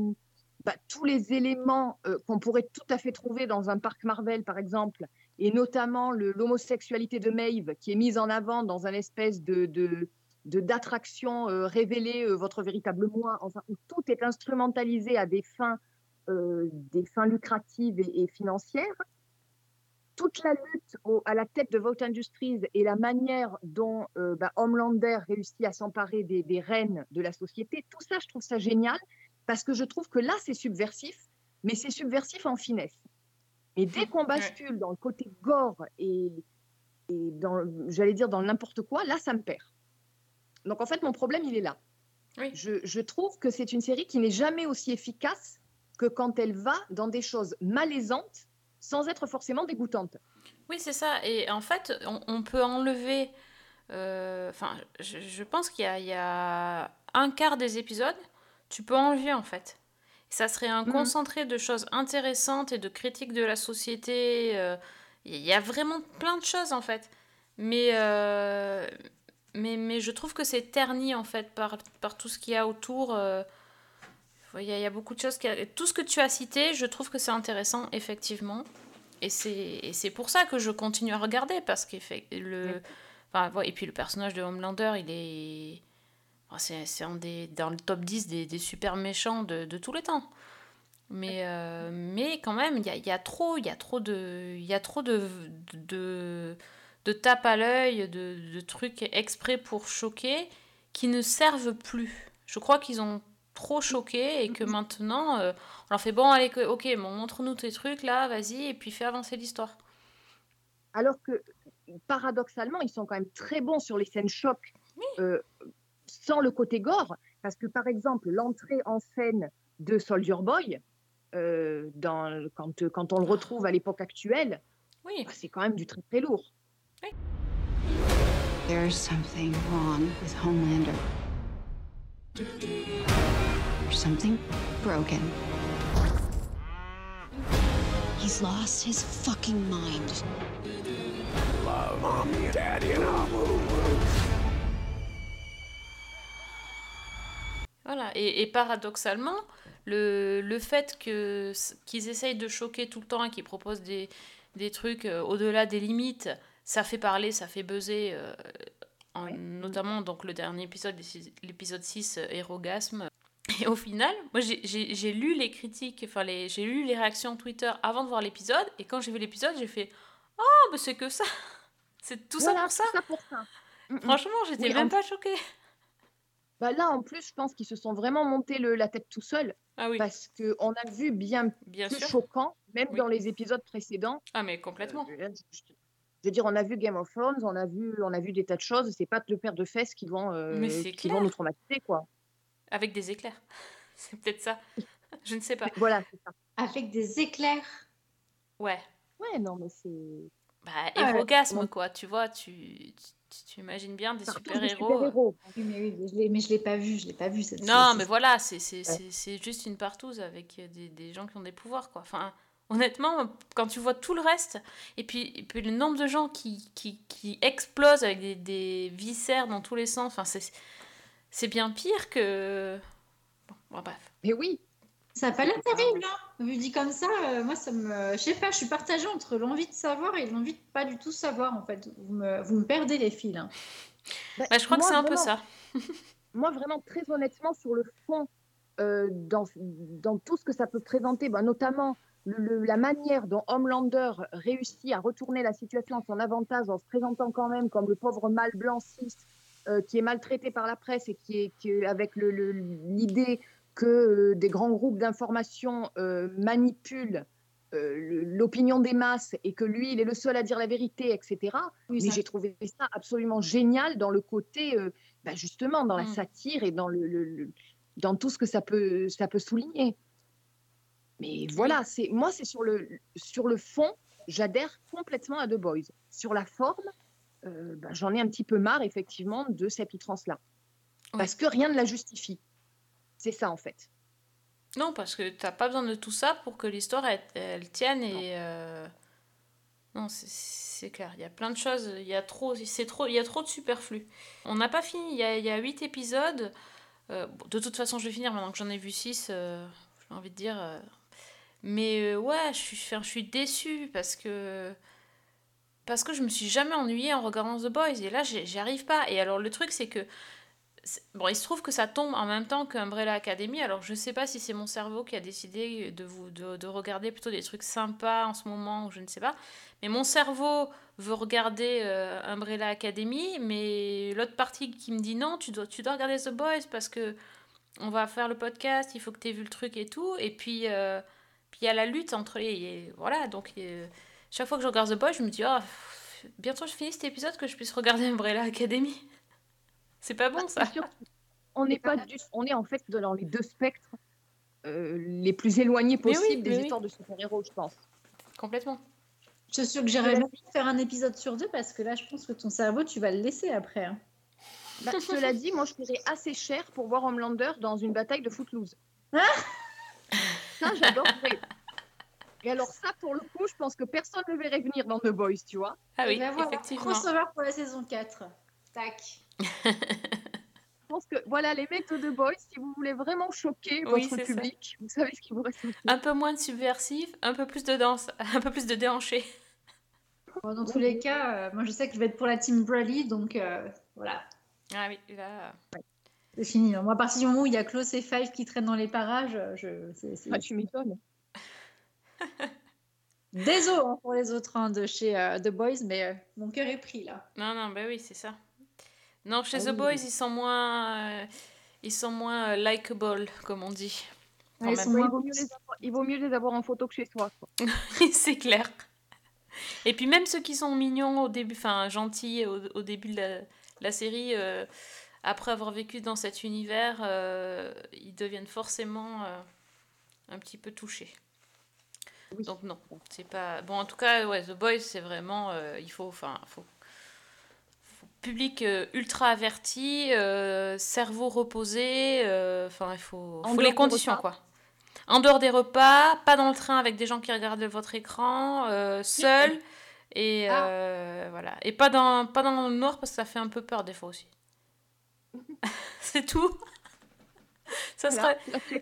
C: bah, tous les éléments euh, qu'on pourrait tout à fait trouver dans un parc Marvel, par exemple, et notamment l'homosexualité de Maeve, qui est mise en avant dans un espèce de, d'attraction euh, révéler euh, votre véritable moi, où tout est instrumentalisé à des fins, euh, des fins lucratives et, financières. Toute la lutte à la tête de Vote Industries et la manière dont bah, Homelander réussit à s'emparer des, des reines de la société, tout ça, je trouve ça génial parce que je trouve que là, c'est subversif, mais c'est subversif en finesse. Et dès qu'on bascule dans le côté gore et, et dans, j'allais dire, dans n'importe quoi, là, ça me perd. Donc en fait, mon problème, il est là. Je, trouve que c'est une série qui n'est jamais aussi efficace que quand elle va dans des choses malaisantes sans être forcément dégoûtante.
A: Oui, c'est ça. Et en fait, on, peut enlever... Euh, enfin, je, pense qu'il y, a un quart des épisodes, tu peux enlever en fait. Ça serait un mhm. concentré de choses intéressantes et de critiques de la société. Euh, il y a vraiment plein de choses en fait. Mais, euh, mais, mais je trouve que c'est terni en fait par, par tout ce qu'il y a autour. Euh, il y, a, y, a beaucoup de choses. Qui Tout ce que tu as cité, je trouve que c'est intéressant, effectivement. Et c'est pour ça que je continue à regarder, parce que le... Enfin, et puis le personnage de Homelander, il est... C'est dans le top 10 des, des super méchants de, de tous les temps. Mais, euh, mais quand même, il y a, y a trop, y a trop de, y a trop de, de, de tape à l'œil, de, de trucs exprès pour choquer qui ne servent plus. Je crois qu'ils ont trop choqué et que maintenant, euh, on leur fait bon, allez, ok, bon, montre-nous tes trucs là, vas-y, et puis fais avancer l'histoire.
C: Alors que, paradoxalement, ils sont quand même très bons sur les scènes choc, euh, sans le côté gore. Parce que, par exemple, l'entrée en scène de Soldier Boy, euh, dans, quand, quand on le retrouve à l'époque actuelle,
A: Oui.
C: bah, c'est quand même du très très lourd.
J: There's something wrong with Homelander. There's something broken. He's lost his fucking mind.
K: Love, mommy, daddy, and
A: Voilà, et, et paradoxalement, le, le fait qu'ils essayent de choquer tout le temps et qu'ils proposent des, des trucs euh, au-delà des limites, ça fait parler, ça fait buzzer, euh, en- notamment donc le dernier épisode, l'épisode 6, euh, Hérogasme. Et au final, moi j'ai, lu les critiques, enfin j'ai lu les réactions Twitter avant de voir l'épisode, et quand j'ai vu l'épisode, j'ai fait « Oh, mais c'est que ça C'est tout
C: Voilà,
A: ça pour ça
C: tout ça pour ça. Mm, mm.
A: Franchement, j'étais
C: Oui,
A: même
C: en-
A: pas choquée.
C: Bah là, en plus, je pense qu'ils se sont vraiment monté le- la tête tout seuls.
A: Ah oui.
C: Parce qu'on a vu bien,
A: Bien
C: plus
A: sûr.
C: choquant, même
A: Oui.
C: dans les épisodes précédents.
A: Ah mais complètement.
C: Euh, je, je veux dire, on a vu Game of Thrones, on a vu, on a vu des tas de choses. C'est pas deux paires de fesses qui vont, euh, qui vont nous traumatiser, quoi.
A: Avec des éclairs. C'est peut-être ça. Je ne sais pas.
C: Voilà, c'est ça.
B: Avec des éclairs.
A: Ouais.
C: Ouais, non, mais c'est.
A: Bah,
B: Ah Ouais.
A: quoi. Tu vois, tu, tu, tu imagines bien des super-héros.
C: super-héros.
B: Oui, mais oui, mais je l'ai pas vu, je l'ai pas vu cette
A: Non, mais voilà, c'est
B: Ouais.
A: juste une partouze avec des, des gens qui ont des pouvoirs, quoi. Enfin, honnêtement, quand tu vois tout le reste, et puis, et puis le nombre de gens qui, qui, qui explosent avec des, des viscères dans tous les sens, enfin, c'est c'est bien pire que... Bon, bon, bref.
C: Mais oui.
B: Ça a pas l'air terrible, hein. Vu dit comme ça, euh, moi ça me. Je sais pas, je suis partagée entre l'envie de savoir et l'envie de pas du tout savoir en fait. Vous me, vous me perdez les fils. hein.
A: Bah, je crois que c'est un peu ça.
C: Moi, vraiment, très honnêtement, sur le fond, euh, dans, dans tout ce que ça peut présenter, bah, notamment le- le- la manière dont Homelander réussit à retourner la situation à son avantage en se présentant quand même comme le pauvre mâle blanc cis euh, qui est maltraité par la presse et qui est, qui est avec le- le- l'idée que euh, des grands groupes d'information euh, manipulent euh, l'opinion des masses et que lui, il est le seul à dire la vérité, etc.
B: Oui,
C: Mais j'ai trouvé ça absolument génial dans le côté, euh, bah, justement, dans la
A: Mm.
C: satire et dans, le, le- le- dans tout ce que ça peut, ça peut souligner. Mais voilà, c'est moi, c'est sur le, sur le fond, j'adhère complètement à The Boys. Sur la forme, euh, bah, j'en ai un petit peu marre, effectivement, de cette outrance-là. Parce que rien ne la justifie. C'est ça, en fait.
A: Non, parce que t'as pas besoin de tout ça pour que l'histoire elle, elle tienne et euh, non, c'est- c'est clair. Il y a plein de choses. Il y a trop, c'est trop, il y a trop de superflu. On n'a pas fini. Il y a, il y a 8 épisodes. Euh, bon, de toute façon, je vais finir maintenant que j'en ai vu 6 J'ai envie de dire. euh, Mais euh, ouais, je suis, je suis déçue parce que parce que je me suis jamais ennuyée en regardant The Boys et là j'y arrive pas. Et alors le truc c'est que Bon, il se trouve que ça tombe en même temps qu'Umbrella Academy, alors je sais pas si c'est mon cerveau qui a décidé de, vous, de, de regarder plutôt des trucs sympas en ce moment, ou je ne sais pas. Mais mon cerveau veut regarder euh, Umbrella Academy, mais l'autre partie qui me dit non, tu dois, tu dois regarder The Boys parce que on va faire le podcast, il faut que tu aies vu le truc et tout. Et puis, euh, puis il y a la lutte entre les... et voilà, donc euh, chaque fois que je regarde The Boys, je me dis, oh, bientôt je finis cet épisode que je puisse regarder Umbrella Academy. C'est pas bon ça.
C: C'est sûr on n'est pas du- on est en fait dans les deux spectres euh, les plus éloignés
A: oui,
C: possibles
A: mais
C: des
A: oui.
C: histoires de super-héros, je pense.
A: Complètement.
B: Je suis sûre que j'aurais même faire un épisode sur deux parce que là, je pense que ton cerveau, tu vas le laisser après. hein.
C: Bah, cela dit, moi, je paierais assez cher pour voir Homelander dans une bataille de Footloose. ça, j'adorerais. Et alors ça, pour le coup, je pense que personne ne verrait venir dans The Boys, tu vois.
A: Ah
B: Il
A: oui, effectivement.
B: crossover pour la saison 4. Tac.
C: Je pense que, voilà, les mecs de The Boys, si vous voulez vraiment choquer
A: Oui,
C: votre
A: ça.
C: public, vous savez ce qu'il vous reste.
A: Un peu moins de subversif, un peu plus de danse, un peu plus de déhanché.
B: Bon, dans tous les cas, euh, moi je sais que je vais être pour la team Bradley, donc euh, voilà.
A: Ah oui, là.
B: C'est fini. hein. Moi, à partir du moment où il y a Klaus et Five qui traînent dans les parages, je, c'est, c'est-
C: Ah, tu m'étonnes.
B: Désolé hein, pour les autres hein, de chez euh, The Boys, mais euh, mon cœur est pris là.
A: Non, non, bah oui, c'est ça. Non, chez
B: Ah
A: The
B: oui.
A: Boys, ils sont moins, euh, ils sont moins euh, likable, comme on dit. Quand
B: Ouais, ils
A: même.
B: sont
C: Ouais,
B: moins
C: il, vaut mieux les avoir, il vaut mieux les avoir en photo que chez soi.
A: c'est clair. Et puis même ceux qui sont mignons au début, enfin gentils au, au début de la, la série, euh, après avoir vécu dans cet univers, euh, ils deviennent forcément euh, un petit peu touchés.
C: Oui.
A: Donc non, c'est pas bon. En tout cas, ouais, The Boys, c'est vraiment, euh, il faut, enfin, faut- public euh, ultra averti, euh, cerveau reposé, euh, enfin, il faut, les conditions
C: repas.
A: quoi. En dehors des repas, pas dans le train avec des gens qui regardent votre écran, euh, seul. Et
B: Ah.
A: voilà. Et pas dans, pas dans le noir parce que ça fait un peu peur des fois aussi. C'est tout. Ça sera,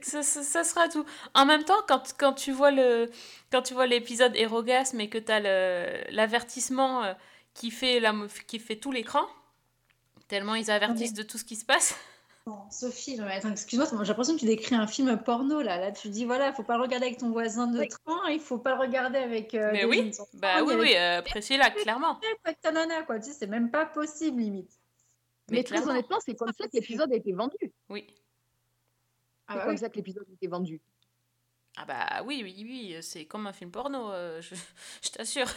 A: ça, ça- ça sera tout. En même temps, quand, quand tu vois le quand tu vois l'épisode Érogasme et que tu as l'avertissement qui fait la, qui fait tout l'écran, tellement ils avertissent de tout ce qui se passe.
B: Non, mais attends, excuse-moi, moi, j'ai l'impression que tu décris un film porno là. Là, tu dis voilà, faut pas le regarder avec ton voisin de
C: Oui.
B: train, il faut pas le regarder avec. euh,
A: Mais
B: des
A: oui,
B: enfants,
A: bah oui,
B: avec-
A: oui, euh, Priscilla, clairement.
B: avec ta nana, quoi. Tu sais, c'est même pas possible limite.
A: Mais
C: Mais très honnêtement, c'est comme ça que l'épisode a été vendu.
A: Oui.
B: Ah
C: C'est
B: bah
C: comme
B: oui.
C: ça que l'épisode a été vendu.
A: Ah bah oui, oui, oui, c'est comme un film porno, euh, je, je t'assure.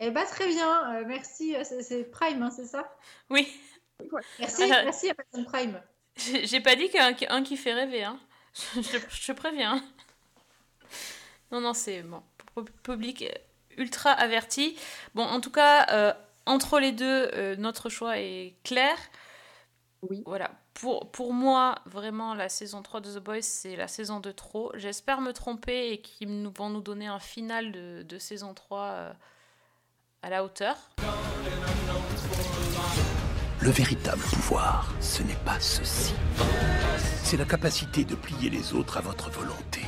B: Eh bah très bien, euh, merci. euh, C'est Prime, hein, c'est ça?
A: Oui,
B: Merci,
A: Ah.
B: merci Amazon Prime.
A: j'ai pas dit qu'un un qui fait rêver, hein. Je, je- préviens. Non, non, c'est bon. pu- Public euh, ultra averti. Bon, en tout cas, euh, entre les deux, euh, notre choix est clair.
C: Oui.
A: Voilà. Pour, pour moi, vraiment, la saison 3 de The Boys, c'est la saison de trop. J'espère me tromper et qu'ils nous, vont nous donner un final de, de saison 3 euh, à la hauteur.
L: Le véritable pouvoir, ce n'est pas ceci. C'est la capacité de plier les autres à votre volonté.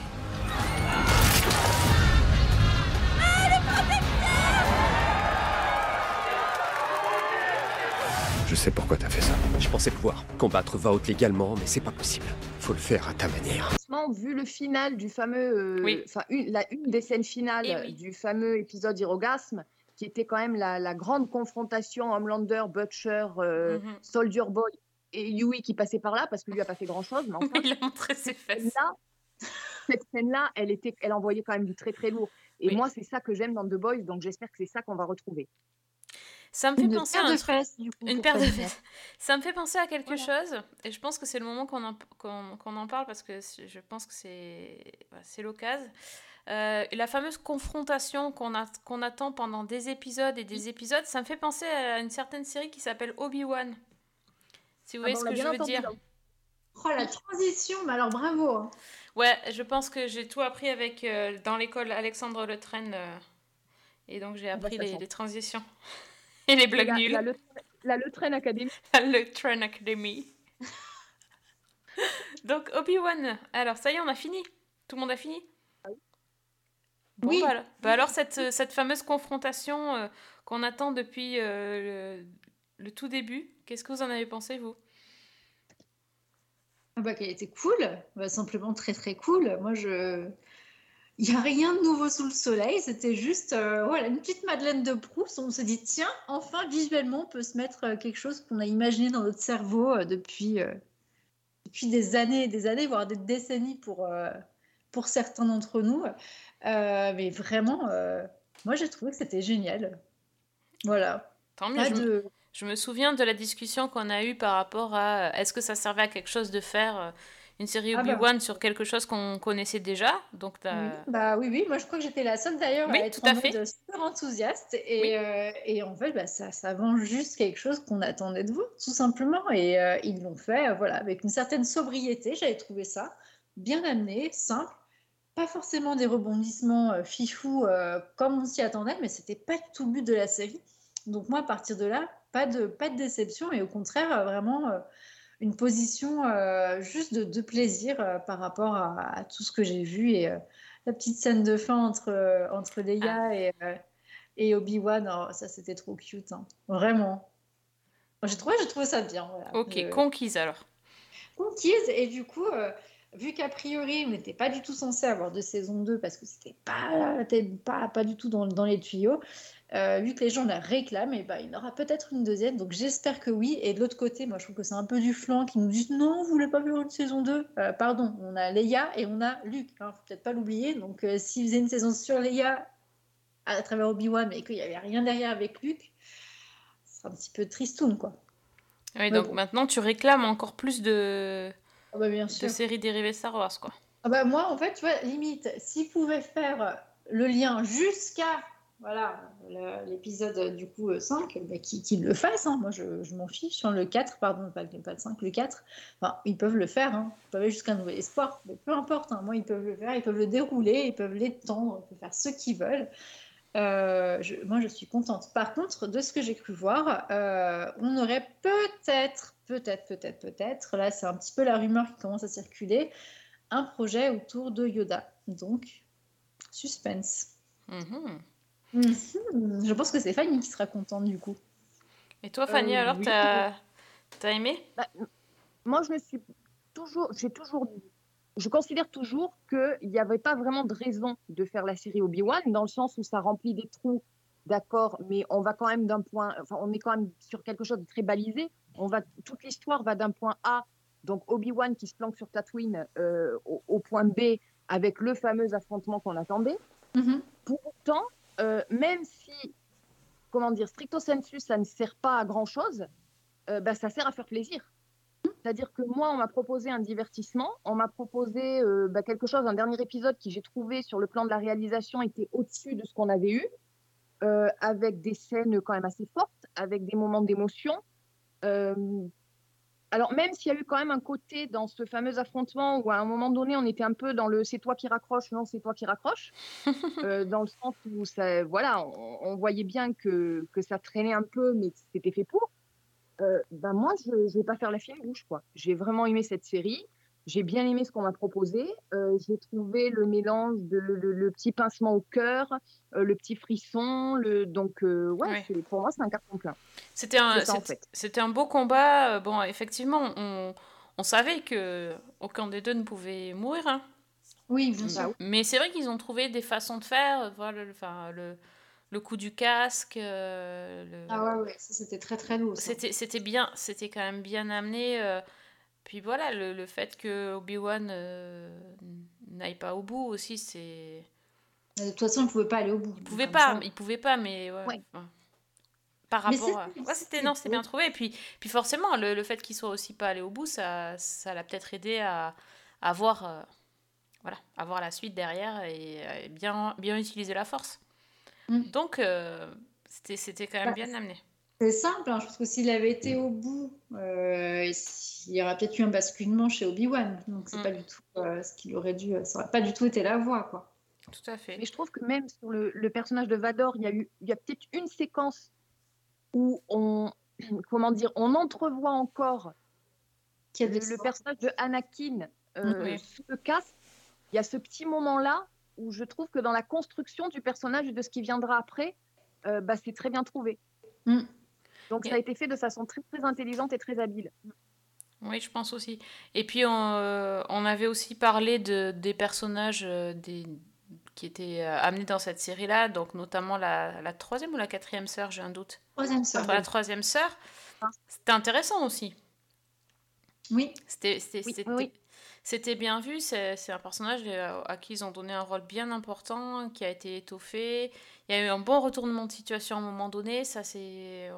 H: Je sais pourquoi t'as fait ça. Je pensais pouvoir combattre Vault légalement, mais c'est pas possible. Faut le faire à ta manière.
C: Franchement, vu le final du fameux, euh,
A: Oui.
C: enfin une, la, une des scènes finales
A: Eh oui.
C: du fameux épisode Hirogasme, qui était quand même la, la grande confrontation Homelander, Butcher, euh,
A: Mhm.
C: Soldier Boy et Yui qui passait par là parce que lui a pas fait grand chose, mais enfin,
A: Il a montré ses fesses.
C: là, cette scène-là, elle était, elle envoyait quand même du très très lourd. Et
A: Oui.
C: moi, c'est ça que j'aime dans The Boys, donc j'espère que c'est ça qu'on va retrouver.
A: Ça me fait
B: Une
A: penser à
B: paire de fesses, du coup.
A: Une paire de fesses. Ça me fait penser à quelque chose, et je pense que c'est le moment qu'on en, qu'on- qu'on en parle parce que je pense que c'est l'occasion. Euh, la fameuse confrontation qu'on attend pendant des épisodes et des épisodes, ça me fait penser à une certaine série qui s'appelle Obi-Wan. Si vous
C: Ah
A: voyez ce
C: l'a
A: que je veux
C: entendu,
A: dire.
B: Oh la transition, mais alors bravo. hein.
A: Ouais, je pense que j'ai tout appris avec euh, dans l'école Alexandre Le Train, euh, et donc j'ai
C: Ah bah,
A: appris les, transitions et les blagues
C: La,
A: nulles.
C: la, Le- la Le Train Academy.
A: le Train Academy. Donc, Obi-Wan. Alors, ça y est, on a fini. Tout le monde a fini? Bon,
B: Oui.
A: alors- bah alors, cette, euh, cette fameuse confrontation euh, qu'on attend depuis euh, le, le tout début, qu'est-ce que vous en avez pensé, vous?
B: Ah bah, qu'elle était cool, Bah, simplement très très cool. Moi, je. Il n'y a rien de nouveau sous le soleil, c'était juste euh, voilà, une petite Madeleine de Proust. On se dit, tiens, enfin, visuellement, on peut se mettre quelque chose qu'on a imaginé dans notre cerveau euh, depuis, euh, depuis des années et des années, voire des décennies pour, euh, pour certains d'entre nous. Euh, mais vraiment, euh, moi, j'ai trouvé que c'était génial. Voilà.
A: Tant mieux. Je, me-
B: de...
A: je me souviens de la discussion qu'on a eue par rapport à euh, est-ce que ça servait à quelque chose de faire une série
B: Ah bah.
A: Obi-Wan sur quelque chose qu'on connaissait déjà? Donc,
B: Oui, bah oui, oui, moi je crois que j'étais la seule d'ailleurs
A: Oui,
B: à être
A: tout à fait.
B: super enthousiaste et,
A: Oui.
B: euh, et en fait bah, ça, ça vend juste quelque chose qu'on attendait de vous tout simplement et euh, ils l'ont fait voilà, avec une certaine sobriété, j'avais trouvé ça bien amené, simple, pas forcément des rebondissements euh, fifous euh, comme on s'y attendait mais c'était pas du tout le but de la série donc moi à partir de là pas de, pas de déception et au contraire euh, vraiment une position euh, juste de, de plaisir euh, par rapport à, à tout ce que j'ai vu et euh, la petite scène de fin entre, entre Leia et, euh, et Obi-Wan, oh, ça c'était trop cute, hein. vraiment. J'ai trouvé, trouvé ça bien. voilà.
A: Ok, conquise alors.
B: conquise et du coup, vu qu'a priori, on n'était pas du tout censé avoir de saison 2 parce que c'était pas, pas, pas du tout dans, dans les tuyaux, euh, vu que les gens la réclament, et ben, il y en aura peut-être une deuxième. Donc j'espère que oui. Et de l'autre côté, moi je trouve que c'est un peu du flanc qui nous disent non, vous voulez pas faire une saison 2 Euh, Pardon, on a Leia et on a Luke. Hein, faut peut-être pas l'oublier. Donc euh, s'ils faisaient une saison sur Leia à travers Obi-Wan, mais qu'il n'y avait rien derrière avec Luke, c'est un petit peu tristoun quoi.
A: Oui, donc
B: bon.
A: maintenant tu réclames encore plus de,
B: Ah bah, bien
A: de
B: sûr.
A: séries dérivées Star Wars, quoi.
B: Ah bah moi, en fait, tu vois, limite, s'ils pouvaient faire le lien jusqu'à voilà l'épisode euh, du coup euh, 5, bah, qu'ils le fassent. hein. Moi, je, je m'en fiche. Sur le 4, pardon, pas, le- pas le 5, le 4, enfin, ils peuvent le faire. Hein. Ils peuvent aller jusqu'à un nouvel espoir. Mais peu importe, hein. moi, ils peuvent le faire. Ils peuvent le dérouler, ils peuvent l'étendre, ils peuvent faire ce qu'ils veulent. Euh, je- moi, je suis contente. Par contre, de ce que j'ai cru voir, euh, on aurait peut-être, peut-être, peut-être, peut-être, là, c'est un petit peu la rumeur qui commence à circuler, un projet autour de Yoda. Donc, suspense.
A: Mhm.
B: Mhm. Je pense que c'est Fanny qui sera contente du coup.
A: Et toi, Fanny,
C: Euh,
A: alors,
C: oui.
A: t'as t'as aimé?
C: Bah, moi, je me suis toujours, j'ai toujours, je considère toujours qu'il n'y avait pas vraiment de raison de faire la série Obi-Wan, dans le sens où ça remplit des trous, d'accord, mais on va quand même d'un point, enfin, on est quand même sur quelque chose de très balisé. On va, toute l'histoire va d'un point A, donc Obi-Wan qui se planque sur Tatooine, euh, au, au point B, avec le fameux affrontement qu'on attendait. Pour autant, euh, même si, comment dire, stricto sensu, ça ne sert pas à grand chose, bah, ça sert à faire plaisir. C'est-à-dire que moi, on m'a proposé un divertissement, on m'a proposé euh, bah, quelque chose, un dernier épisode qui, j'ai trouvé, sur le plan de la réalisation, était au-dessus de ce qu'on avait eu, euh, avec des scènes quand même assez fortes, avec des moments d'émotion. Euh, alors, même s'il y a eu quand même un côté dans ce fameux affrontement où, à un moment donné, on était un peu dans le c'est toi qui raccroche, non, c'est toi qui raccroche, euh, dans le sens où ça, voilà, on, on voyait bien que, que ça traînait un peu, mais que c'était fait pour. Euh, ben moi, je ne vais pas faire la fine bouche. quoi. J'ai vraiment aimé cette série. J'ai bien aimé ce qu'on m'a proposé. Euh, j'ai trouvé le mélange de le, le petit pincement au cœur, euh, le petit frisson. Le... Donc, euh, ouais, pour moi, c'est un carton plein.
A: C'était un,
C: en fait.
A: un beau combat. Bon, effectivement, on, on savait que aucun des deux ne pouvait mourir. hein.
B: Oui, bien sûr.
A: Mais c'est vrai qu'ils ont trouvé des façons de faire. Voilà, le, enfin, le, le coup du casque. euh, le-
B: Ah ouais, ouais, ça c'était très très lourd.
A: C'était, c'était bien, c'était quand même bien amené. euh, puis voilà, le, le fait que Obi-Wan euh, n'aille pas au bout aussi, c'est.
B: De toute façon, on ne pouvait pas aller au bout.
A: Il pouvait pas, il pouvait pas, mais ouais. enfin, Par
B: Mais
A: rapport à.
B: c'était-
A: Ouais, c'était
B: c'était
A: non, c'était bien trouvé. Et puis, puis forcément, le, le fait qu'il soit aussi pas allé au bout, ça, ça l'a peut-être aidé à, à voir, voilà, à voir la suite derrière et, euh, bien, bien utiliser la force. Donc, euh, c'était, c'était quand même
B: Bah,
A: bien amené.
B: C'est simple, hein, je pense que s'il avait été au bout, euh, il y aurait peut-être eu un basculement chez Obi-Wan. Donc c'est
A: Mm.
B: pas du tout euh, ce qu'il aurait dû. Ça aurait pas du tout été la voie, quoi.
A: Tout à fait.
C: Mais je trouve que même sur le, le personnage de Vador, il y a eu, il y a peut-être une séquence où on, comment dire, on entrevoit encore le, le personnage de Anakin euh,
A: Oui.
C: sous le casque. Il y a ce petit moment-là où je trouve que dans la construction du personnage et de ce qui viendra après, euh, bah, c'est très bien trouvé.
B: Mm.
C: Donc ça a été fait de façon très très intelligente et très habile.
A: Oui, je pense aussi. Et puis, on, euh, on avait aussi parlé de, des personnages euh, des, qui étaient euh, amenés dans cette série-là, donc notamment la, la troisième ou la quatrième sœur, j'ai un doute.
B: Troisième sœur.
A: Enfin, la troisième sœur. C'était intéressant aussi.
B: Oui.
A: C'était c'était-
C: Oui,
A: c'était-
C: oui, oui.
A: C'était bien vu. C'est c'est un personnage euh, à qui ils ont donné un rôle bien important, qui a été étoffé. Il y a eu un bon retournement de situation à un moment donné. Ça, c'est.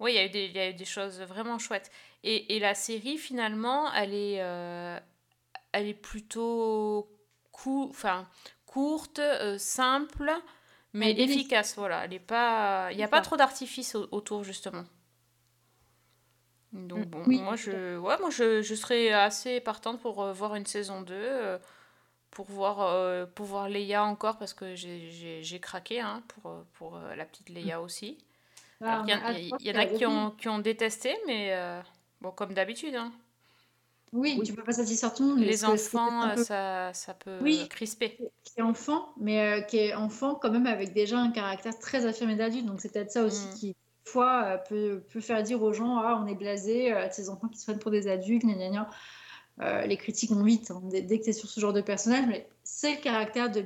A: Oui, il y, a eu des, il y a eu des choses vraiment chouettes. Et, et la série, finalement, elle est, euh, elle est plutôt cou- enfin, courte, euh, simple, mais efficace. Voilà. Elle est pas... Il n'y a pas trop d'artifice au- autour, justement. Donc,
C: Mm,
A: bon,
B: oui,
A: moi, je, ouais, moi je, je serais assez partante pour euh, voir une saison 2, euh, pour, voir, euh, pour voir Leia encore, parce que j'ai- craqué hein, pour, euh, pour euh, la petite Leia aussi.
B: Ah,
A: Il y, en- y a qui ont, qui ont détesté, mais euh, bon, comme d'habitude, hein.
B: Oui, tu peux pas satisfaire tout le monde.
A: les enfants,
B: peu-
A: ça, ça peut
B: Oui.
A: crisper.
B: qui est enfant, mais euh, qui est enfant quand même avec déjà un caractère très affirmé d'adulte. Donc c'est peut-être ça aussi
A: Mm.
B: qui, fois, euh, peut, peut faire dire aux gens Ah, on est blasé, euh, ces enfants qui se prennent pour des adultes, gna gna gna. euh, les critiques vont vite hein, dès, dès que tu es sur ce genre de personnage, mais c'est le caractère de.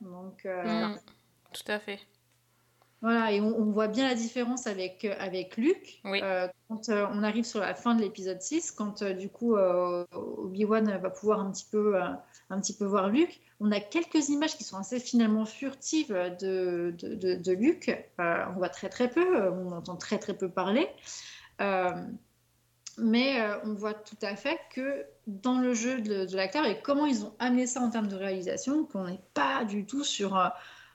B: Donc, euh,
A: Mm, Tout à fait.
B: Voilà, et on, on voit bien la différence avec, euh, avec Luke. Euh, quand euh, on arrive sur la fin de l'épisode 6, quand euh, du coup Obi-Wan va pouvoir un petit, peu, un petit peu voir Luke, on a quelques images qui sont assez finalement furtives de, de, de. Euh, on voit très très peu, on entend très très peu parler. Mais on voit tout à fait que dans le jeu de, l'acteur et comment ils ont amené ça en termes de réalisation, qu'on n'est pas du tout sur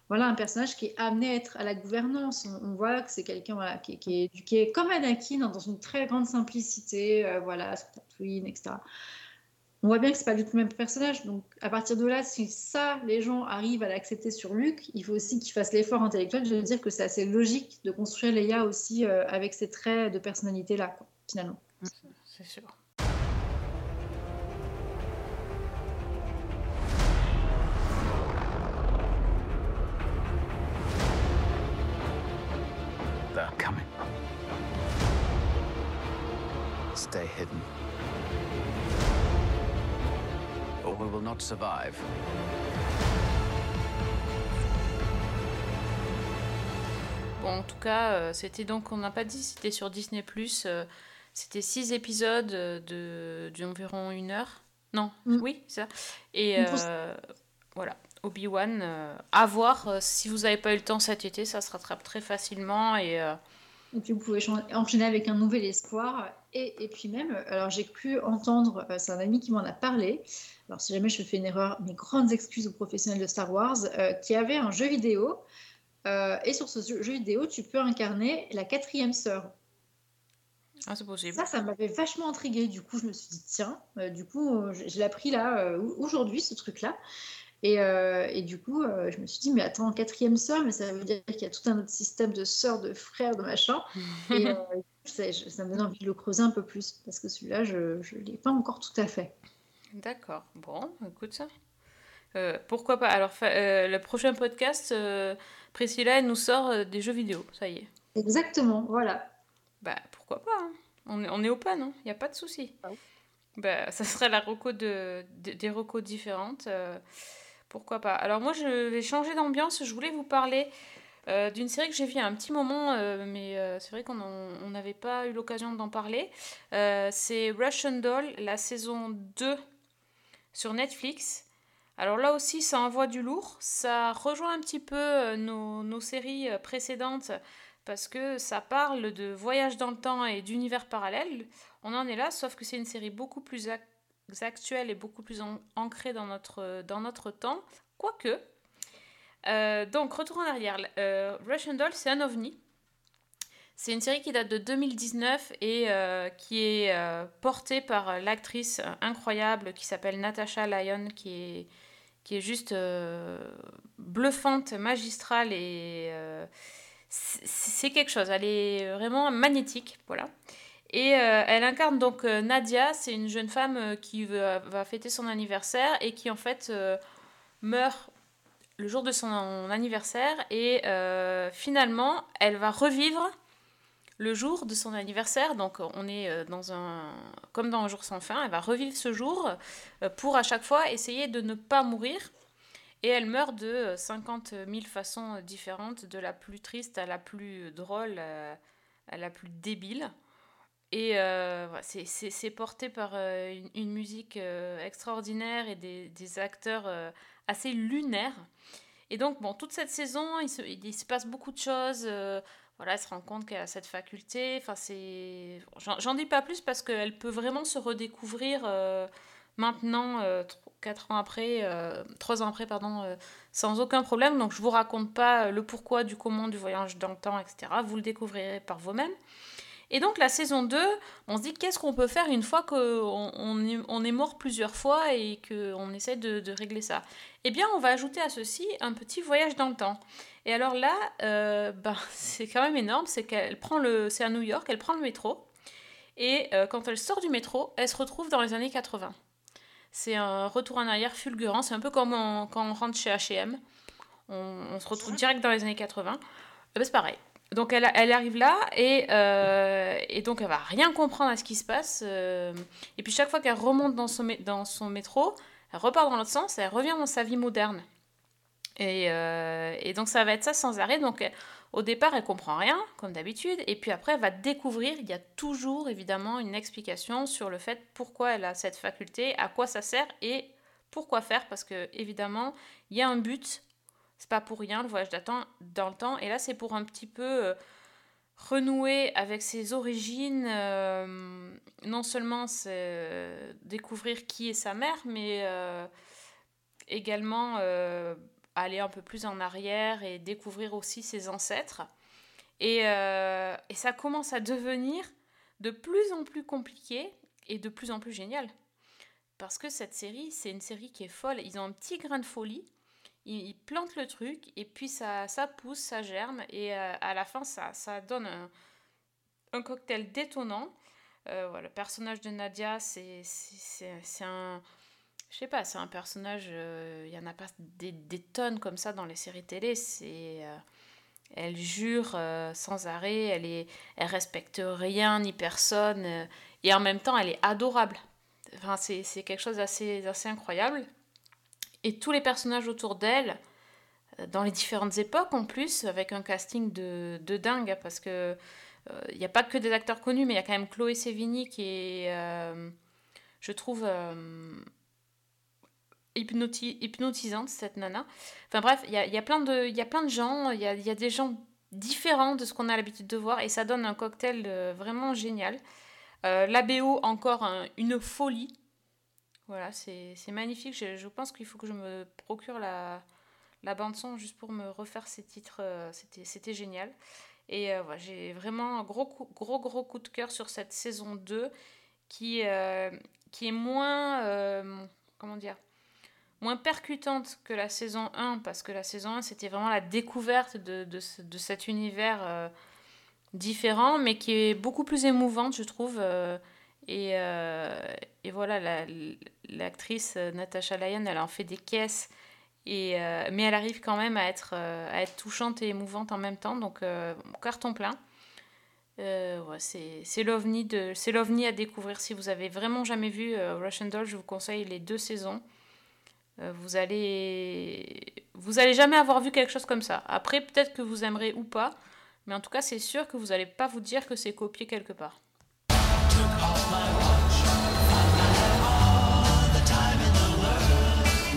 B: voilà, un personnage qui est amené à être à la gouvernance. On, voit que c'est quelqu'un qui, est éduqué comme Anakin, hein, dans une très grande simplicité, euh, voilà, sur Tatooine, etc. On voit bien que c'est pas du tout le même personnage. Donc, à partir de là, si ça, les gens arrivent à l'accepter sur Luke, il faut aussi qu'ils fassent l'effort intellectuel de dire que c'est assez logique de construire Leia aussi euh, avec ces traits de personnalité-là, quoi, finalement.
A: C'est sûr.
M: Survive.
A: Bon, en tout cas, euh, c'était donc, on n'a pas dit, c'était sur Disney+. euh, c'était six épisodes euh, de d'environ une heure. Non, oui, c'est ça. Et euh, voilà, Obi-Wan, euh, à voir. euh, si vous n'avez pas eu le temps cet été, ça se rattrape très facilement. Et euh,
B: Et puis vous pouvez enchaîner avec un nouvel espoir. Et, et puis même, alors j'ai cru entendre, c'est un ami qui m'en a parlé, alors si jamais je fais une erreur, mes grandes excuses aux professionnels de Star Wars, euh, qui avait un jeu vidéo. euh, et sur ce jeu vidéo, tu peux incarner la quatrième sœur.
A: ah, c'est possible.
B: Ça, ça m'avait vachement intriguée. Du coup, je me suis dit, tiens, euh, du coup, je, je l'ai appris là, aujourd'hui, ce truc-là. Et, et du coup, je me suis dit, mais attends, quatrième sœur, mais ça veut dire qu'il y a tout un autre système de sœurs, de frères, de machin. Et ça, ça me donne envie de le creuser un peu plus, parce que celui-là, je ne l'ai pas encore tout à fait.
A: D'accord. Bon, écoute ça. Euh, pourquoi pas? Alors, euh, le prochain podcast, euh, Priscilla, elle nous sort euh, des jeux vidéo. Ça y est.
B: Exactement, voilà.
A: Bah, pourquoi pas hein. on, est, on est open, il n'y a pas de souci. Bah, ça serait la reco de, de- des recos différentes. euh, pourquoi pas Alors, moi, je vais changer d'ambiance. Je voulais vous parler euh, d'une série que j'ai vue il y a un petit moment, euh, mais euh, c'est vrai qu'on n'avait pas eu l'occasion d'en parler. Euh, c'est Russian Doll, la saison 2 sur Netflix. Alors là aussi, ça envoie du lourd. Ça rejoint un petit peu euh, nos, nos séries euh, précédentes parce que ça parle de voyage dans le temps et d'univers parallèles. On en est là, sauf que c'est une série beaucoup plus ac- actuelle et beaucoup plus an- ancrée dans notre, dans notre temps. Quoique. Euh, donc, retour en arrière. Euh, Russian Doll, c'est un ovni. C'est une série qui date de 2019 et euh, qui est euh, portée par l'actrice euh, incroyable qui s'appelle Natasha Lyon, qui est, qui est juste bluffante, magistrale et c'est quelque chose. Elle est vraiment magnétique, voilà. Et elle incarne donc Nadia, c'est une jeune femme qui va, va fêter son anniversaire et qui en fait meurt le jour de son anniversaire et finalement elle va revivre le jour de son anniversaire. Donc on est euh, dans un comme dans un jour sans fin, elle va revivre ce jour euh, pour à chaque fois essayer de ne pas mourir. Et elle meurt de euh, 50 000 façons différentes, de la plus triste à la plus drôle, à, la plus débile. Et euh, c'est- porté par euh, une, une musique euh, extraordinaire et des, des acteurs euh, assez lunaires. Et donc, bon, toute cette saison, il se, il se passe beaucoup de choses. Voilà, elle se rend compte qu'elle a cette faculté. J'en dis pas plus parce qu'elle peut vraiment se redécouvrir euh, maintenant, euh, tro- quatre ans après, euh, trois ans après, euh, sans aucun problème. Donc, je vous raconte pas le pourquoi, du comment, du voyage dans le temps, etc. Vous le découvrirez par vous-même. Et donc la saison 2, on se dit qu'est-ce qu'on peut faire une fois qu'on on est, mort plusieurs fois et qu'on essaie de, de régler ça? Eh bien, on va ajouter à ceci un petit voyage dans le temps. Et alors là, euh, ben, c'est quand même énorme, c'est qu'elle prend le, c'est à New York, elle prend le métro, et euh, quand elle sort du métro, elle se retrouve dans les années 80. C'est un retour en arrière fulgurant, c'est un peu comme on- quand on rentre chez H&M, on, on se retrouve direct dans les années 80. Eh ben, c'est pareil. Donc elle, elle arrive là et, euh, et donc elle va rien comprendre à ce qui se passe. euh, et puis chaque fois qu'elle remonte dans son, dans son métro, elle repart dans l'autre sens et elle revient dans sa vie moderne. Et, euh, et donc ça va être ça sans arrêt. Donc au départ, elle comprend rien, comme d'habitude. Et puis après, elle va découvrir, il y a toujours évidemment une explication sur le fait pourquoi elle a cette faculté, à quoi ça sert et pourquoi faire. Parce que évidemment, il y a un but. C'est pas pour rien le voyage dans le temps. Et là, c'est pour un petit peu euh, renouer avec ses origines. euh, non seulement euh, découvrir qui est sa mère, mais euh, également aller un peu plus en arrière et découvrir aussi ses ancêtres. Et ça commence à devenir de plus en plus compliqué et de plus en plus génial. Parce que cette série, c'est une série qui est folle. Ils ont un petit grain de folie. Ils, ils plantent le truc et puis ça, ça pousse, ça germe. Et euh, à la fin, ça, ça donne un, cocktail détonnant. Euh, voilà, le personnage de Nadia, c'est un... Je sais pas, c'est un personnage... euh, Il y en a pas des, des tonnes comme ça dans les séries télé. Euh, elle jure euh, sans arrêt, elle, est, elle respecte rien ni personne, euh, et en même temps elle est adorable. Enfin, c'est quelque chose d'assez d'assez incroyable. Et tous les personnages autour d'elle, euh, dans les différentes époques en plus, avec un casting de, de dingue, hein, parce que euh, il n'y a pas que des acteurs connus, mais il y a quand même Chloé Sevigny qui est, euh, je trouve, euh, hypnoti- hypnotisante, cette nana. Enfin bref, il y a, y a plein de, y a plein de gens, il y a, y a des gens différents de ce qu'on a l'habitude de voir, et ça donne un cocktail euh, vraiment génial. Euh, la BO, encore un- une folie. Voilà, c'est magnifique. Je, je pense qu'il faut que je me procure la, la bande-son juste pour me refaire ces titres. euh, C'était génial. Et euh, voilà, j'ai vraiment un gros, coup- gros, gros coup de cœur sur cette saison 2 qui, euh, qui est moins. euh, comment dire moins percutante que la saison 1, parce que la saison 1, c'était vraiment la découverte de, de, de cet univers différent, mais qui est beaucoup plus émouvante, je trouve. et, et voilà, la- l'actrice euh, Natasha Lyon, elle en fait des caisses, euh, mais elle arrive quand même à être, euh, à être touchante et émouvante en même temps, donc carton plein. C'est l'ovni à découvrir. Si vous avez vraiment jamais vu Russian Doll, je vous conseille les deux saisons. Vous allez vous allez jamais avoir vu quelque chose comme ça. Après, peut-être que vous aimerez ou pas, mais en tout cas, c'est sûr que vous allez pas vous dire que c'est copié quelque part.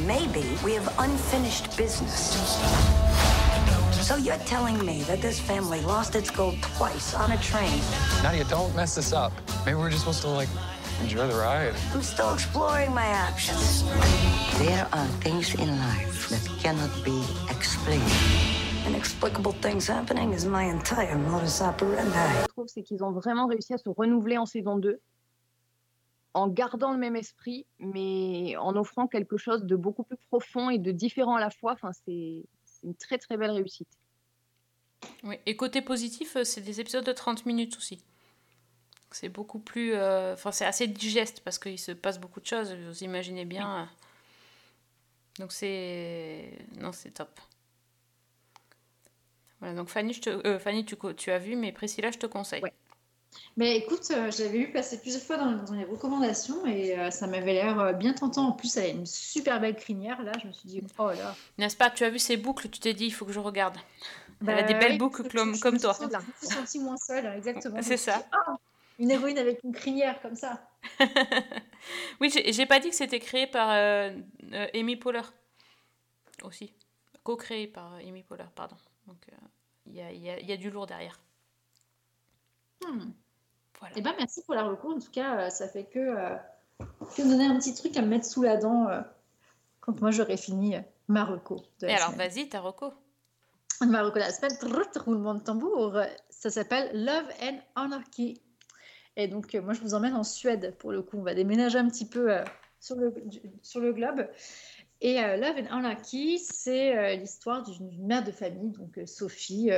N: Maybe we have unfinished business. So you're telling me that this family lost its gold twice on a train?
O: Nadia, don't mess this up. Maybe we're just supposed to, like, enjoy the ride.
N: I'm still exploring my options. There are things in life that cannot be explained. Inexplicable things happening is my entire modus operandi.
C: je trouve, c'est qu'ils ont vraiment réussi à se renouveler en saison 2, en gardant le même esprit, mais en offrant quelque chose de beaucoup plus profond et de différent à la fois. Enfin, c'est une très très belle réussite.
A: Oui. Et côté positif, euh, c'est des épisodes de 30 minutes aussi. C'est beaucoup plus. euh, Enfin, c'est assez digeste parce qu'il se passe beaucoup de choses, vous imaginez bien. Donc c'est. Non, c'est top. Voilà, donc Fanny, je te... euh, Fanny tu, as vu, mais Priscilla, je te conseille.
B: Mais écoute, euh, j'avais vu passer plusieurs fois dans, dans les recommandations et euh, ça m'avait l'air euh, bien tentant. En plus, elle a une super belle crinière. Là, je me suis dit, oh là.
A: N'est-ce pas Tu as vu ses boucles, tu t'es dit, il faut que je regarde. Elle a
B: Bah
A: des belles
B: oui,
A: boucles comme,
B: je
A: comme
B: me
A: toi.
B: Je me suis sentie moins seule, exactement. Je
A: C'est ça.
B: dit, Ah, une héroïne avec une crinière comme ça.
A: Oui, j'ai pas dit que c'était créé par Amy Poehler aussi. Co-créé par Amy Poehler, pardon. Donc il y, a, il y a- il y a du lourd derrière.
B: Hmm.
A: Voilà.
B: Eh ben, merci pour la recours. En tout cas, euh, ça fait que, euh, que donner un petit truc à me mettre sous la dent euh, quand moi j'aurai fini euh, ma reco.
A: Et alors, vas-y, ta reco.
B: Ma reco de la semaine, roulement de tambour, ça s'appelle Love and Anarchy. Et donc, euh, moi, je vous emmène en Suède pour le coup. On va déménager un petit peu sur, le, du- sur le globe. Et Love and Anarchy, c'est l'histoire d'une mère de famille, donc Sophie.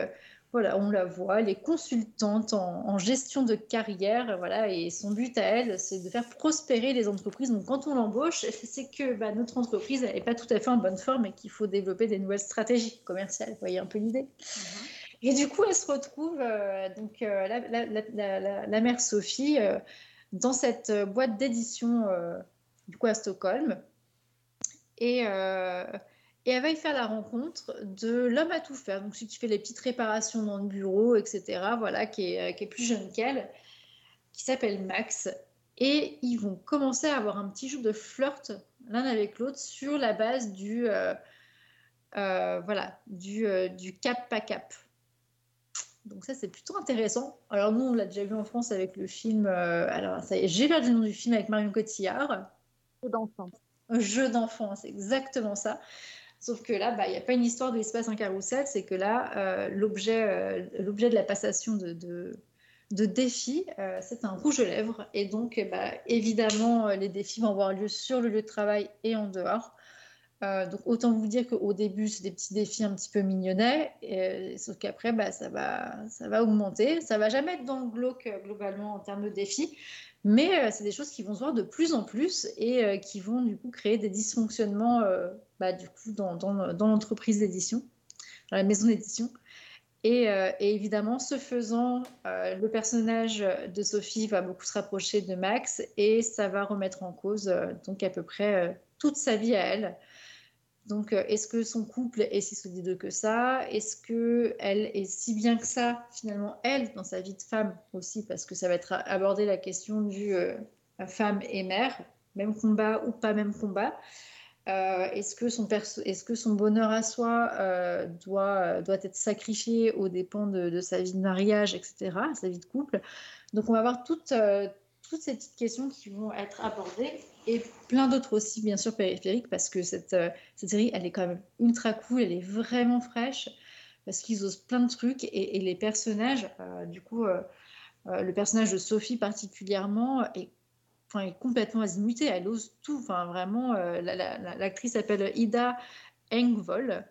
B: Voilà, on la voit, elle est consultante en, en gestion de carrière, voilà, et son but à elle, c'est de faire prospérer les entreprises. Donc, quand on l'embauche, c'est que bah, notre entreprise n'est pas tout à fait en bonne forme et qu'il faut développer des nouvelles stratégies commerciales. Vous voyez un peu l'idée? Et du coup, elle se retrouve, euh, donc euh, la, la- la- la- la- la mère Sophie, euh, dans cette boîte d'édition du coup à Stockholm. Et, et elle va y faire la rencontre de l'homme à tout faire, donc celui qui fait les petites réparations dans le bureau, etc. Voilà, qui est, euh, qui est plus jeune qu'elle, qui s'appelle Max. Et ils vont commencer à avoir un petit jeu de flirt l'un avec l'autre sur la base du, euh, euh, voilà, du, euh, du cap pas cap. Donc ça c'est plutôt intéressant. Alors nous on l'a déjà vu en France avec le film. alors ça y est, j'ai perdu le nom du film avec Marion Cotillard.
C: Jeu d'enfant.
B: Jeu d'enfant, c'est exactement ça. Sauf que là, bah, il n'y a pas une histoire de l'espace un carrousel, c'est que là, euh, l'objet, euh, l'objet de la passation de, de, défis, euh, c'est un rouge lèvres. Et donc, bah, évidemment, les défis vont avoir lieu sur le lieu de travail et en dehors. Euh, donc, autant vous dire qu'au début, c'est des petits défis un petit peu mignonnets, et- sauf qu'après, bah, ça, va, ça va augmenter. Ça va jamais être dans le glauque euh, globalement en termes de défis, mais euh, c'est des choses qui vont se voir de plus en plus et euh, qui vont du coup créer des dysfonctionnements euh, bah, du coup, dans, dans- dans l'entreprise d'édition, dans la maison d'édition. Et, euh, et évidemment, ce faisant, euh, le personnage de Sophie va beaucoup se rapprocher de Max et ça va remettre en cause euh, donc à peu près euh, toute sa vie à elle. Donc, euh, est-ce que son couple est si solide que ça? Est-ce que elle est si bien que ça, finalement, elle, dans sa vie de femme aussi? Parce que ça va être abordé la question du euh, femme et mère, même combat ou pas même combat. Euh, est-ce que, son bonheur à soi doit, doit être sacrifié aux dépens de, sa vie de mariage, etc., sa vie de couple? Donc, on va voir toutes, toutes ces petites questions qui vont être abordées et plein d'autres aussi, bien sûr, périphériques, parce que cette, euh, cette série, elle est quand même ultra cool, elle est vraiment fraîche, parce qu'ils osent plein de trucs et, les personnages, euh, du coup, euh, le personnage de Sophie particulièrement est, est complètement azimutée, elle ose tout, enfin vraiment, la- la- la- l'actrice s'appelle Ida Engvall.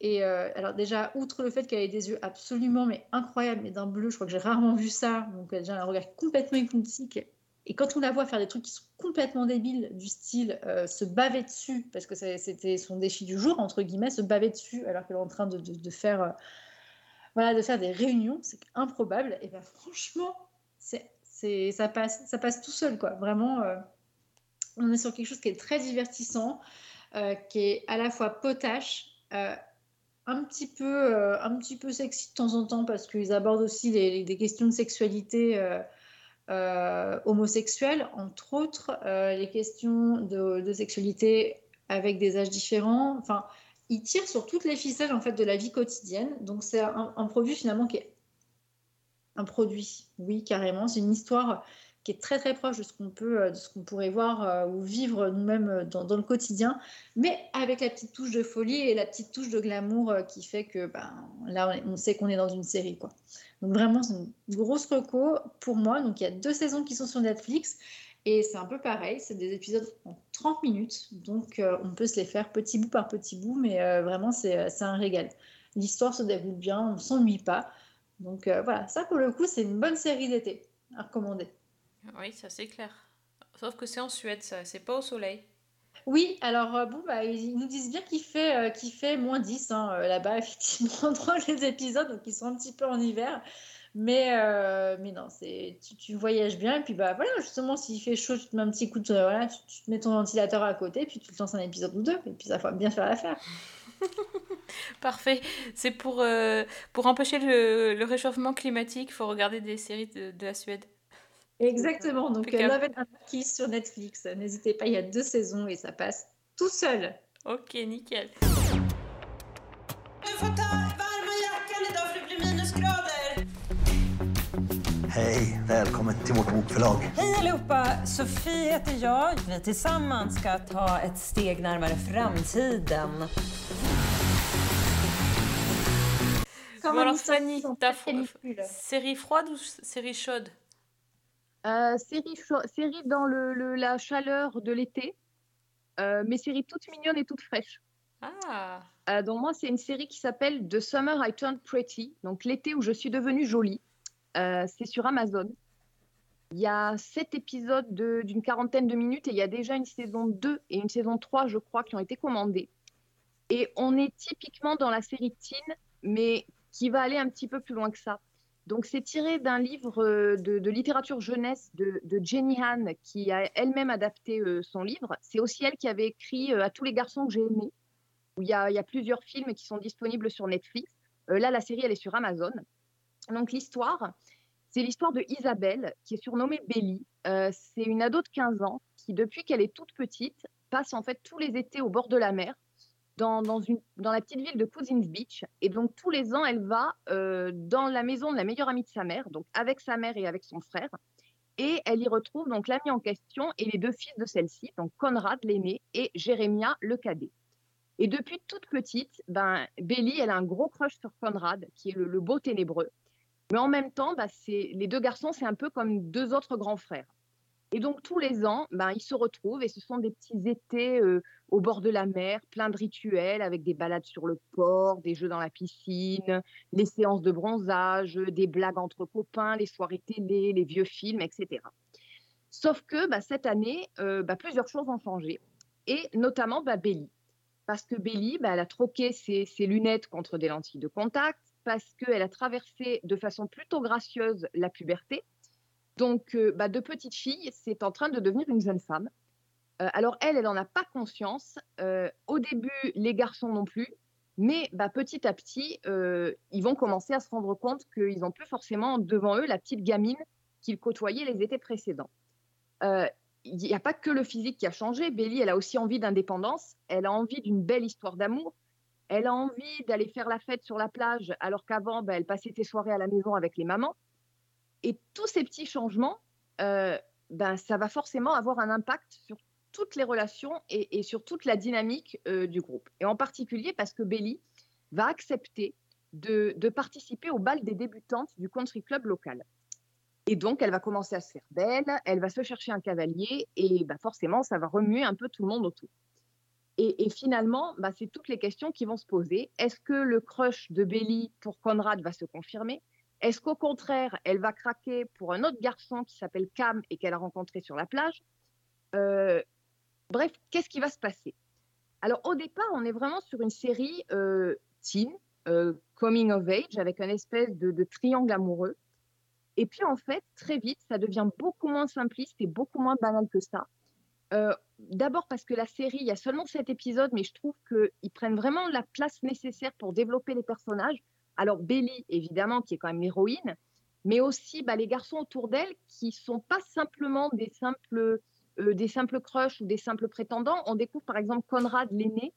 B: Et alors déjà, outre le fait qu'elle ait des yeux absolument mais incroyables, mais d'un bleu, je crois que j'ai rarement vu ça, donc elle a déjà un regard complètement hypnotique. Et quand on la voit faire des trucs qui sont complètement débiles, du style euh, se baver dessus, parce que c'était son défi du jour, entre guillemets, se baver dessus alors qu'elle est en train de, de- faire, euh, voilà, de faire des réunions, c'est improbable. Et ben franchement, c'est, c'est, ça, passe, ça passe tout seul, quoi. Vraiment, euh, on est sur quelque chose qui est très divertissant, qui est à la fois potache, un petit peu, un petit peu sexy de temps en temps parce qu'ils abordent aussi des questions de sexualité euh, homosexuelle, entre autres, euh, les questions de, sexualité avec des âges différents. Enfin, ils tirent sur toutes les ficelles en fait de la vie quotidienne. Donc c'est un produit finalement qui est un produit, oui carrément. C'est une histoire qui est très très proche de ce qu'on peut, euh, de ce qu'on pourrait voir euh, ou vivre nous-mêmes euh, dans, dans le quotidien, mais avec la petite touche de folie et la petite touche de glamour qui fait que ben, là on, sait qu'on est dans une série quoi. Donc vraiment c'est une grosse reco pour moi. Donc il y a deux saisons qui sont sur Netflix et c'est un peu pareil, c'est des épisodes en 30 minutes, donc on peut se les faire petit bout par petit bout, mais vraiment c'est un régal. L'histoire se déroule bien, on s'ennuie pas. Donc voilà, ça pour le coup c'est une bonne série d'été à recommander.
A: Oui, ça c'est clair. Sauf que c'est en Suède, ça, c'est pas au soleil.
B: Oui, alors euh, bon, bah, ils nous disent bien qu'il fait, euh, qu'il fait moins 10 hein, euh, là-bas, effectivement, dans les épisodes, donc ils sont un petit peu en hiver. Mais, mais non, c'est, tu, tu voyages bien, et puis bah voilà, justement, s'il fait chaud, tu te mets un petit coup de. Voilà, tu, tu te mets ton ventilateur à côté, puis tu te lances un épisode ou deux, et puis ça va bien faire l'affaire.
A: Parfait. C'est pour, pour empêcher le, le réchauffement climatique, il faut regarder des séries de, de la Suède.
B: Exactement, donc. Love and Anarchy sur Netflix. N'hésitez pas, il y a deux saisons et ça passe tout seul.
A: Ok, nickel.
P: Du får ta varma jackan idag för det blir minusgrader.
Q: Hej, välkommen till vårt bokförlag.
R: Hej allihopa! Sofie heter jag. Vi tillsammans ska ta ett steg närmare framtiden.
A: Bon, alors Fanny, ta f- série froide ou série chaude?
C: Euh, série, dans le, le- la chaleur de l'été, euh, mais série toute mignonne et toute fraîche.
A: Ah
C: Euh, donc moi, c'est une série qui s'appelle The Summer I Turned Pretty, donc l'été où je suis devenue jolie. C'est sur Amazon. Il y a sept épisodes de- d'une quarantaine de minutes et il y a déjà une saison 2 et une saison 3, je crois, qui ont été commandées. Et on est typiquement dans la série teen, mais qui va aller un petit peu plus loin que ça. Donc, c'est tiré d'un livre euh, de, littérature jeunesse de, Jenny Han, qui a elle-même adapté euh, son livre. C'est aussi elle qui avait écrit euh, À tous les garçons que j'ai aimés, il y, a, plusieurs films qui sont disponibles sur Netflix. Là, la série, elle est sur Amazon. Donc, l'histoire, c'est l'histoire de Isabelle, qui est surnommée Belly. C'est une ado de 15 ans qui, depuis qu'elle est toute petite, passe en fait tous les étés au bord de la mer, dans, la petite ville de Cousins Beach. Et donc, tous les ans, elle va euh, dans la maison de la meilleure amie de sa mère, donc avec sa mère et avec son frère. Et elle y retrouve donc l'ami en question et les deux fils de celle-ci, donc Conrad, l'aîné, et Jérémia, le cadet. Et depuis toute petite, ben, Belly, elle a un gros crush sur Conrad, qui est le, beau ténébreux. Mais en même temps, bah, les deux garçons, c'est un peu comme deux autres grands frères. Et donc, tous les ans, ben, ils se retrouvent et ce sont des petits étés au bord de la mer, plein de rituels avec des balades sur le port, des jeux dans la piscine, les séances de bronzage, des blagues entre copains, les soirées télé, les vieux films, etc. Sauf que bah, cette année, bah, plusieurs choses ont changé, et notamment bah, Belly. Parce que bah, elle a troqué ses lunettes contre des lentilles de contact, parce qu'elle a traversé de façon plutôt gracieuse la puberté. Donc, euh, bah, de petite fille, c'est en train de devenir une jeune femme. Euh, alors, elle, elle n'en a pas conscience. Euh, au début, les garçons non plus. Mais bah, petit à petit, euh, ils vont commencer à se rendre compte qu'ils n'ont plus forcément devant eux la petite gamine qu'ils côtoyaient les étés précédents. Il n'y a pas que le physique qui a changé. Belly, elle a aussi envie d'indépendance. Elle a envie d'une belle histoire d'amour. Elle a envie d'aller faire la fête sur la plage, alors qu'avant, bah, elle passait ses soirées à la maison avec les mamans. Et tous ces petits changements, euh, ben, ça va forcément avoir un impact sur toutes les relations et, sur toute la dynamique euh, du groupe. Et en particulier parce que Belly va accepter de, de, participer au bal des débutantes du country club local. Et donc, elle va commencer à se faire belle, elle va se chercher un cavalier et ben, forcément, ça va remuer un peu tout le monde autour. Et, et finalement, bah, c'est toutes les questions qui vont se poser. Est-ce que le crush de Belly pour Conrad va se confirmer? Est-ce qu'au contraire, elle va craquer pour un autre garçon qui s'appelle Cam et qu'elle a rencontré sur la plage? Euh, Bref, qu'est-ce qui va se passer? Alors au départ, on est vraiment sur une série euh, teen, euh, coming of age, avec un espèce de, triangle amoureux. Et puis en fait, très vite, ça devient beaucoup moins simpliste et beaucoup moins banal que ça. D'abord parce que la série, il y a seulement sept épisodes, mais je trouve qu'ils prennent vraiment la place nécessaire pour développer les personnages. Alors Belly, évidemment, qui est quand même l'héroïne, mais aussi bah, les garçons autour d'elle qui sont pas simplement des simples, euh, crushs ou des simples prétendants. On découvre par exemple Conrad, l'aîné,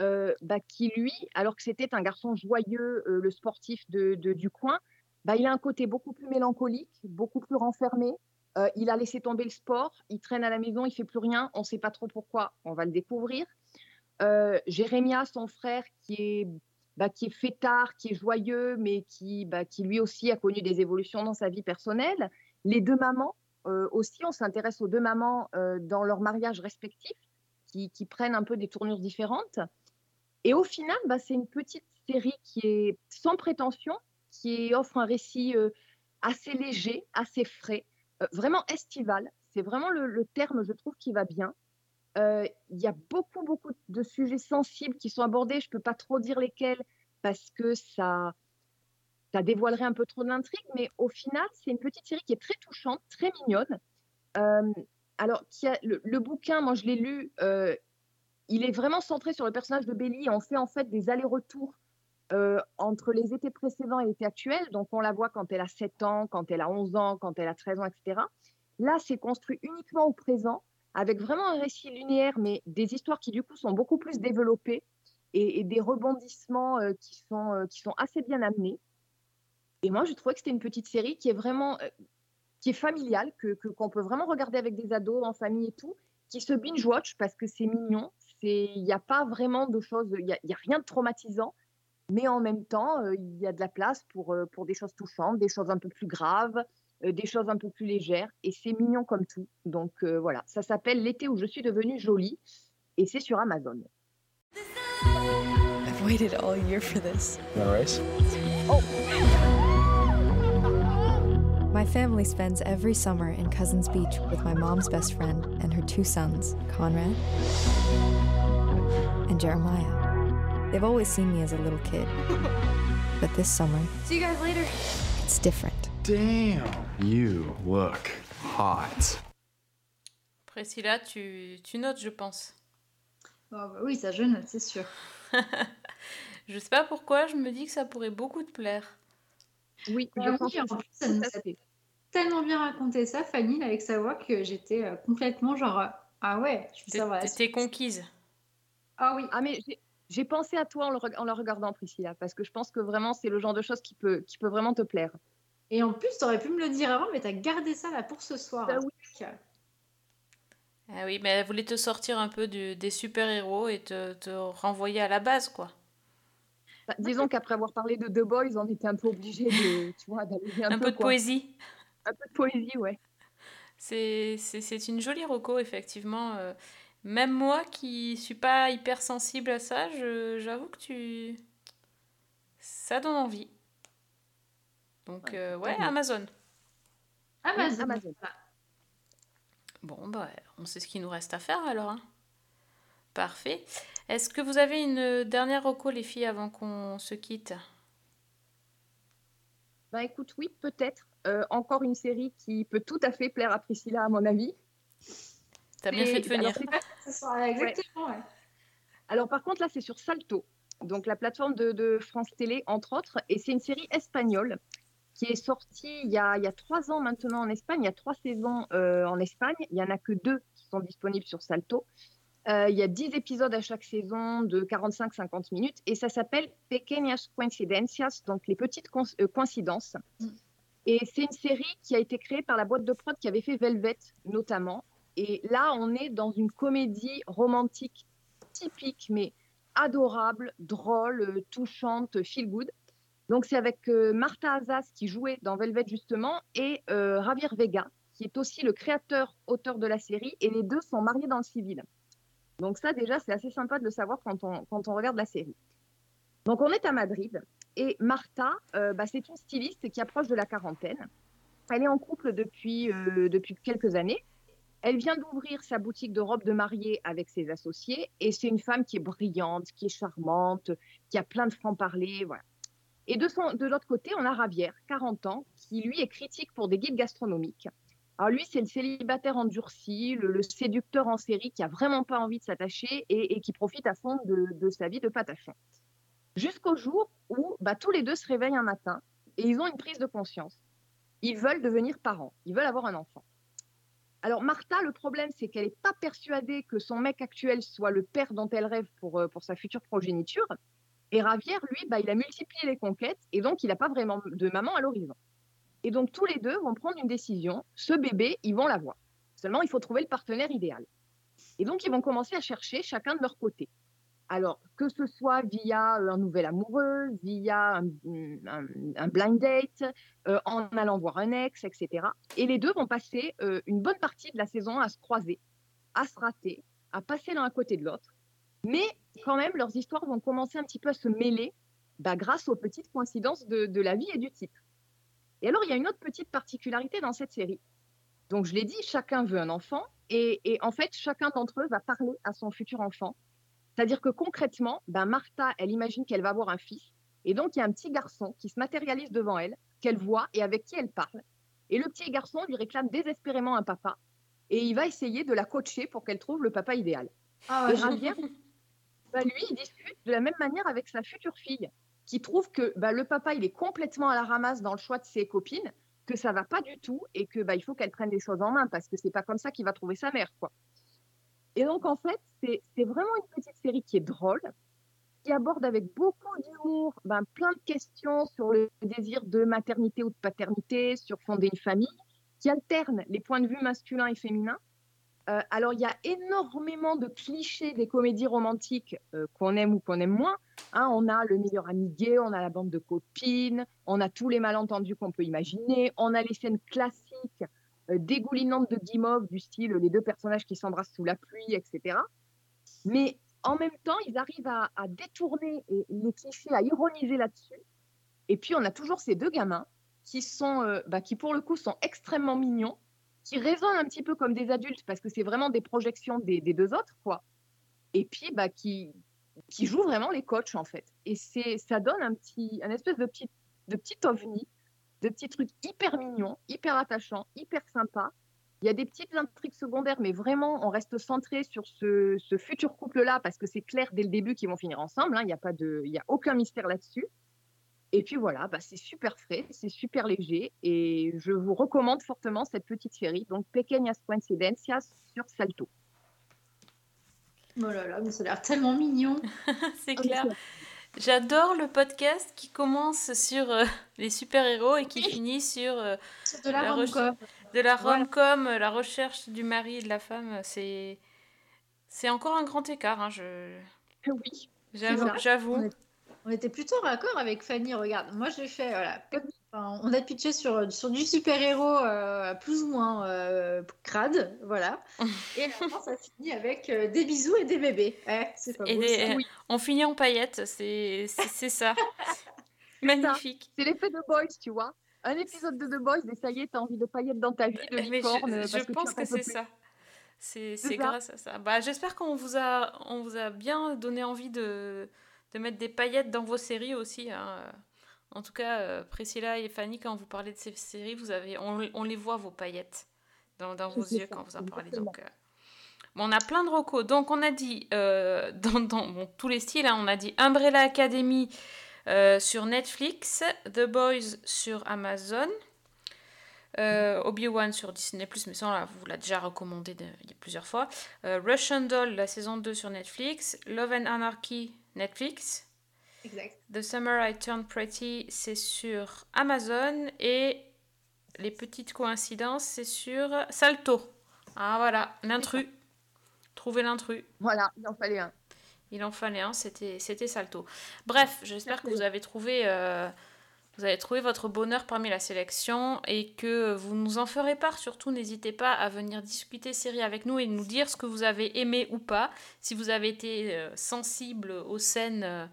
C: euh, bah, qui lui, alors que c'était un garçon joyeux, euh, le sportif de, du coin, bah, il a un côté beaucoup plus mélancolique, beaucoup plus renfermé, euh, il a laissé tomber le sport, il traîne à la maison, il fait plus rien, on ne sait pas trop pourquoi, on va le découvrir. Jérémia, son frère, qui est, bah, qui est fêtard, qui est joyeux, mais qui, bah, qui lui aussi a connu des évolutions dans sa vie personnelle. Les deux mamans euh, aussi, on s'intéresse aux deux mamans euh, dans leur mariage respectif, qui, prennent un peu des tournures différentes. Et au final, bah, c'est une petite série qui est sans prétention, qui offre un récit euh, assez léger, assez frais, vraiment estival. C'est vraiment le, terme, je trouve, qui va bien. Il y a beaucoup, beaucoup de sujets sensibles qui sont abordés. Je ne peux pas trop dire lesquels parce que ça, ça dévoilerait un peu trop de l'intrigue. Mais au final, c'est une petite série qui est très touchante, très mignonne. Alors, le, bouquin, moi, je l'ai lu. Il est vraiment centré sur le personnage de Belly. On fait en fait des allers-retours entre les étés précédents et l'été actuel. Donc, on la voit quand elle a 7 ans, quand elle a 11 ans, quand elle a 13 ans, etc. Là, c'est construit uniquement au présent, avec vraiment un récit linéaire, mais des histoires qui, du coup, sont beaucoup plus développées et, des rebondissements euh, qui, sont, euh, qui sont assez bien amenés. Et moi, je trouvais que c'était une petite série qui est vraiment euh, qui est familiale, que, qu'on peut vraiment regarder avec des ados, en famille et tout, qui se binge-watch parce que c'est mignon. Il n'y a pas vraiment de choses, il n'y a, a, rien de traumatisant mais en même temps, il y a de la place pour, pour des choses touchantes, des choses un peu plus graves, des choses un peu plus légères, et c'est mignon comme tout. Donc euh, voilà, ça s'appelle L'été où je suis devenue jolie, et c'est sur Amazon.
S: I've waited all year for this.
O: No race?
S: Oh. My family spends every summer in Cousins Beach with my mom's best friend and her two sons, Conrad and Jeremiah. They've always seen me as a little kid. But this summer,
A: See you guys later.
S: it's different.
T: Damn, you look hot.
A: Priscilla, tu, tu notes, je pense.
B: Oh, bah oui, ça je note, c'est sûr.
A: Je sais pas pourquoi, je me dis que ça pourrait beaucoup te plaire.
C: Oui,
B: Ah
C: je
B: oui,
C: pense
B: en plus, ça nous a tellement bien raconté ça, Fanny, là, avec sa voix, que j'étais euh, complètement genre, euh, ah ouais, je veux savoir la
A: t'es conquise.
B: Ah oui.
C: Ah, mais j'ai- pensé à toi en le, en le regardant, Priscilla, parce que je pense que vraiment, c'est le genre de choses qui peut, qui peut vraiment te plaire.
B: Et en plus, t'aurais pu me le dire avant, mais t'as gardé ça là pour ce soir.
C: Bah oui.
A: Ah oui, mais elle voulait te sortir un peu du- des super-héros et te, te renvoyer à la base, quoi.
C: Bah, disons qu'après avoir parlé de The Boys, on était un peu obligé de, tu vois, d'alléger un,
A: Un, peu de
C: quoi.
A: poésie.
C: Un peu de poésie, ouais.
A: C'est c'est- c'est une jolie reco, effectivement. euh. Même moi qui suis pas hyper sensible à ça, je- j'avoue que tu. Ça donne envie. Donc, euh, ouais. Amazon.
B: Amazon.
C: Amazon.
A: Bon, bah, on sait ce qu'il nous reste à faire alors. hein. Parfait. Est-ce que vous avez une dernière reco, les filles, avant qu'on se quitte?
C: Bah écoute, oui, peut-être. Euh, encore une série qui peut tout à fait plaire à Priscilla, à mon avis.
A: T'as bien fait de venir.
C: alors,
B: Ce soir, exactement, ouais.
C: Alors par contre là c'est sur Salto, donc la plateforme de, de France Télé entre autres, et c'est une série espagnole qui est sortie il y, a, il y a trois ans maintenant en Espagne, il y a trois saisons euh, en Espagne, il n'y en a que deux qui sont disponibles sur Salto. Euh, il y a 10 épisodes à chaque saison de 45-50 minutes et ça s'appelle Pequeñas Coincidencias, donc les petites euh, coïncidences. Et c'est une série qui a été créée par la boîte de prod qui avait fait Velvet notamment. Et là, on est dans une comédie romantique typique, mais adorable, drôle, touchante, feel good. Donc c'est avec euh, Martha Azaz qui jouait dans Velvet justement et euh, Javier Vega qui est aussi le créateur, auteur de la série et les deux sont mariés dans le civil. Donc ça déjà c'est assez sympa de le savoir quand on, quand on regarde la série. Donc on est à Madrid et Martha, euh, bah, c'est une styliste qui approche de la quarantaine. Elle est en couple depuis, depuis quelques années. Elle vient d'ouvrir sa boutique de robes de mariée avec ses associés et c'est une femme qui est brillante, qui est charmante, qui a plein de francs-parler. Voilà. Et de, son, l'autre côté, on a Ravière, 40 ans, qui lui est critique pour des guides gastronomiques. Alors lui, c'est le célibataire endurci, le, séducteur en série qui a vraiment pas envie de s'attacher et, qui profite à fond de, de sa vie de patachon. Jusqu'au jour où bah, tous les deux se réveillent un matin et ils ont une prise de conscience. Ils veulent devenir parents, ils veulent avoir un enfant. Alors Martha, le problème, c'est qu'elle n'est pas persuadée que son mec actuel soit le père dont elle rêve pour, euh, pour sa future progéniture. Et Ravière, lui, bah, il a multiplié les conquêtes et donc il n'a pas vraiment de maman à l'horizon. Et donc tous les deux vont prendre une décision. Ce bébé, ils vont l'avoir. Seulement, il faut trouver le partenaire idéal. Et donc, ils vont commencer à chercher chacun de leur côté. Alors, que ce soit via euh, un nouvel amoureux, via un, blind date, euh, en allant voir un ex, etc. Et les deux vont passer euh, une bonne partie de la saison à se croiser, à se rater, à passer l'un à côté de l'autre. Mais quand même, leurs histoires vont commencer un petit peu à se mêler bah, grâce aux petites coïncidences de, de la vie et du titre. Et alors, il y a une autre petite particularité dans cette série. Donc, je l'ai dit, chacun veut un enfant. Et, et en fait, chacun d'entre eux va parler à son futur enfant. C'est-à-dire que concrètement, ben Martha, elle imagine qu'elle va avoir un fils. Et donc, il y a un petit garçon qui se matérialise devant elle, qu'elle voit et avec qui elle parle. Et le petit garçon lui réclame désespérément un papa. Et il va essayer de la coacher pour qu'elle trouve le papa idéal.
B: Ah
C: et
B: ouais,
C: Ravière, bah, lui, il discute de la même manière avec sa future fille, qui trouve que bah, le papa, il est complètement à la ramasse dans le choix de ses copines, que ça va pas du tout et que bah, il faut qu'elle prenne les choses en main parce que c'est pas comme ça qu'il va trouver sa mère, quoi. Et donc, en fait, c'est vraiment une petite série qui est drôle, qui aborde avec beaucoup d'humour plein de questions sur le désir de maternité ou de paternité, sur fonder une famille, qui alterne les points de vue masculins et féminins. Euh, alors, il y a énormément de clichés des comédies romantiques euh, qu'on aime ou qu'on aime moins. Hein, on a le meilleur ami gay, on a la bande de copines, on a tous les malentendus qu'on peut imaginer, on a les scènes classiques euh, dégoulinantes de guimauve du style les deux personnages qui s'embrassent sous la pluie, etc. Mais en même temps, ils arrivent à, détourner les clichés, à ironiser là-dessus. Et puis, on a toujours ces deux gamins qui sont, bah, qui pour le coup, sont extrêmement mignons, qui raisonnent un petit peu comme des adultes parce que c'est vraiment des projections des, des deux autres, quoi. Et puis, bah, qui, qui jouent vraiment les coachs en fait. Et c'est, ça donne un petit, un espèce de petit, de petit ovni, de petits trucs hyper mignons, hyper attachants, hyper sympas. Il y a des petites intrigues secondaires, mais vraiment, on reste centré sur ce, ce futur couple-là parce que c'est clair dès le début qu'ils vont finir ensemble. hein. Il n'y a pas de, il y a aucun mystère là-dessus. Et puis voilà, bah, c'est super frais, c'est super léger, et je vous recommande fortement cette petite série, donc Pequeñas Coincidencias sur Salto.
B: Oh là là, mais ça a l'air tellement mignon.
A: C'est clair. J'adore le podcast qui commence sur euh, les super-héros et qui finit sur, euh,
B: Sur de la
A: reche-
B: rom-com.
A: de la
B: Voilà.
A: rom-com, euh, la recherche du mari et de la femme. C'est c'est encore un grand écart. hein, je...
C: Oui.
A: J'avoue.
B: On, était plutôt raccord avec Fanny. Regarde, moi j'ai fait. Voilà, enfin, on a pitché sur, sur du super-héros euh, plus ou moins euh, crade. Voilà. Et fin, ça finit avec euh, des bisous et des bébés. Eh, c'est pas
A: Et
B: beau,
A: des-
B: ça.
A: On finit en paillettes, c'est c'est- c'est ça. Magnifique.
C: C'est l'effet de Boys, tu vois. Un épisode de The Boys, et ça y est, t'as envie de paillettes dans ta vie, de
A: Mais je,
C: licorne.
A: je
C: parce que
A: pense
C: en
A: que
C: peux
A: c'est
C: plus.
A: ça. C'est
C: C'est
A: c'est
C: ça.
A: grâce à ça. Bah, J'espère qu'on vous a, on vous a bien donné envie de, de mettre des paillettes dans vos séries aussi. hein. En tout cas, euh, Priscilla et Fanny, quand vous parlez de ces séries, vous avez, on, on les voit, vos paillettes, dans, dans vos yeux
C: ça,
A: quand vous en parlez.
C: exactement.
A: Donc, euh, bon, on a plein de recos. Donc, on a dit, euh, dans, dans bon, tous les styles, hein, on a dit Umbrella Academy euh, sur Netflix, The Boys sur Amazon. Euh, Obi-Wan sur Disney+, mais ça, on l'a- vous l'a déjà recommandé de- plusieurs fois. Euh, Russian Doll, la saison 2 sur Netflix. Love and Anarchy, Netflix.
B: Exact.
A: The Summer I Turned Pretty, c'est sur Amazon. Et les petites coïncidences, c'est sur Salto. Ah voilà, l'intrus. Trouver l'intrus.
C: Voilà, il en fallait un.
A: Il en fallait un, c'était Salto. Bref, j'espère que vous avez trouvé euh, vous avez trouvé votre bonheur parmi la sélection et que vous nous en ferez part. Surtout, n'hésitez pas à venir discuter série avec nous et nous dire ce que vous avez aimé ou pas. Si vous avez été euh, sensible aux scènes, euh,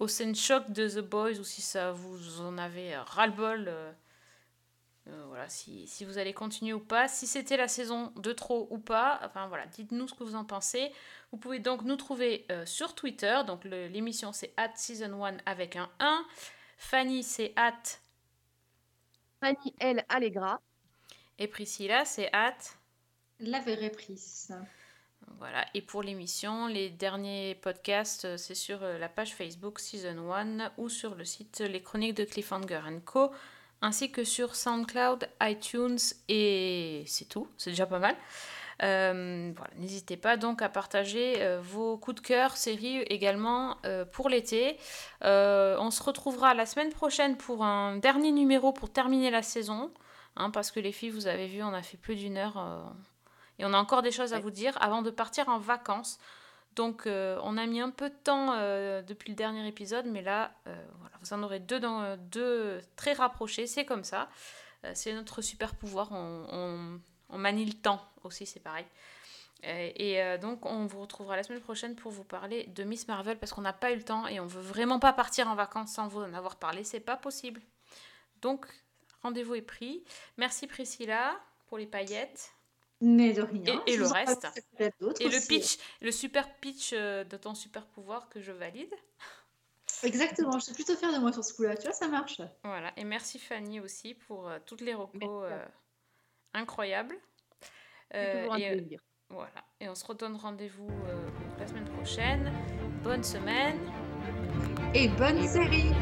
A: aux scènes choc de The Boys ou si ça vous en avez ras-le-bol. euh, voilà, si, vous allez continuer ou pas, si c'était la saison de trop ou pas, enfin voilà, dites-nous ce que vous en pensez. Vous pouvez donc nous trouver sur Twitter, donc l'émission c'est at season 1 avec un 1. Fanny c'est at
C: Fanny L. Allegra.
A: et Priscilla c'est at.
B: La vraie prise.
A: Voilà, et pour l'émission, les derniers podcasts, euh, c'est sur euh, la page Facebook Season 1 ou sur le site Les Chroniques de Cliffhanger Co. ainsi que sur SoundCloud, iTunes et c'est tout, c'est déjà pas mal. Euh, voilà, n'hésitez pas donc à partager euh, vos coups de cœur, séries également euh, pour l'été. On se retrouvera la semaine prochaine pour un dernier numéro pour terminer la saison, hein, parce que les filles, vous avez vu, on a fait plus d'une heure. et on a encore des choses à vous dire avant de partir en vacances. Donc on a mis un peu de temps depuis le dernier épisode, mais là, voilà, vous en aurez deux, dans, deux très rapprochés, c'est comme ça. C'est notre super pouvoir, on, on- on manie le temps aussi, c'est pareil. Euh, et euh, donc on vous retrouvera la semaine prochaine pour vous parler de Miss Marvel parce qu'on n'a pas eu le temps et on veut vraiment pas partir en vacances sans vous en avoir parlé, c'est pas possible. Donc rendez-vous est pris. Merci Priscilla pour les paillettes.
B: Mais de rien.
A: Et, le reste. Et le pitch, le super pitch euh, de ton super pouvoir que je valide.
B: Exactement, je suis plutôt fière de moi sur ce coup-là. Tu vois, ça marche.
A: Voilà. Et merci Fanny aussi pour toutes les recos euh, et, euh,
C: plaisir.
A: voilà. Et on se redonne rendez-vous euh, la semaine prochaine. Bonne semaine.
B: Et bonne série.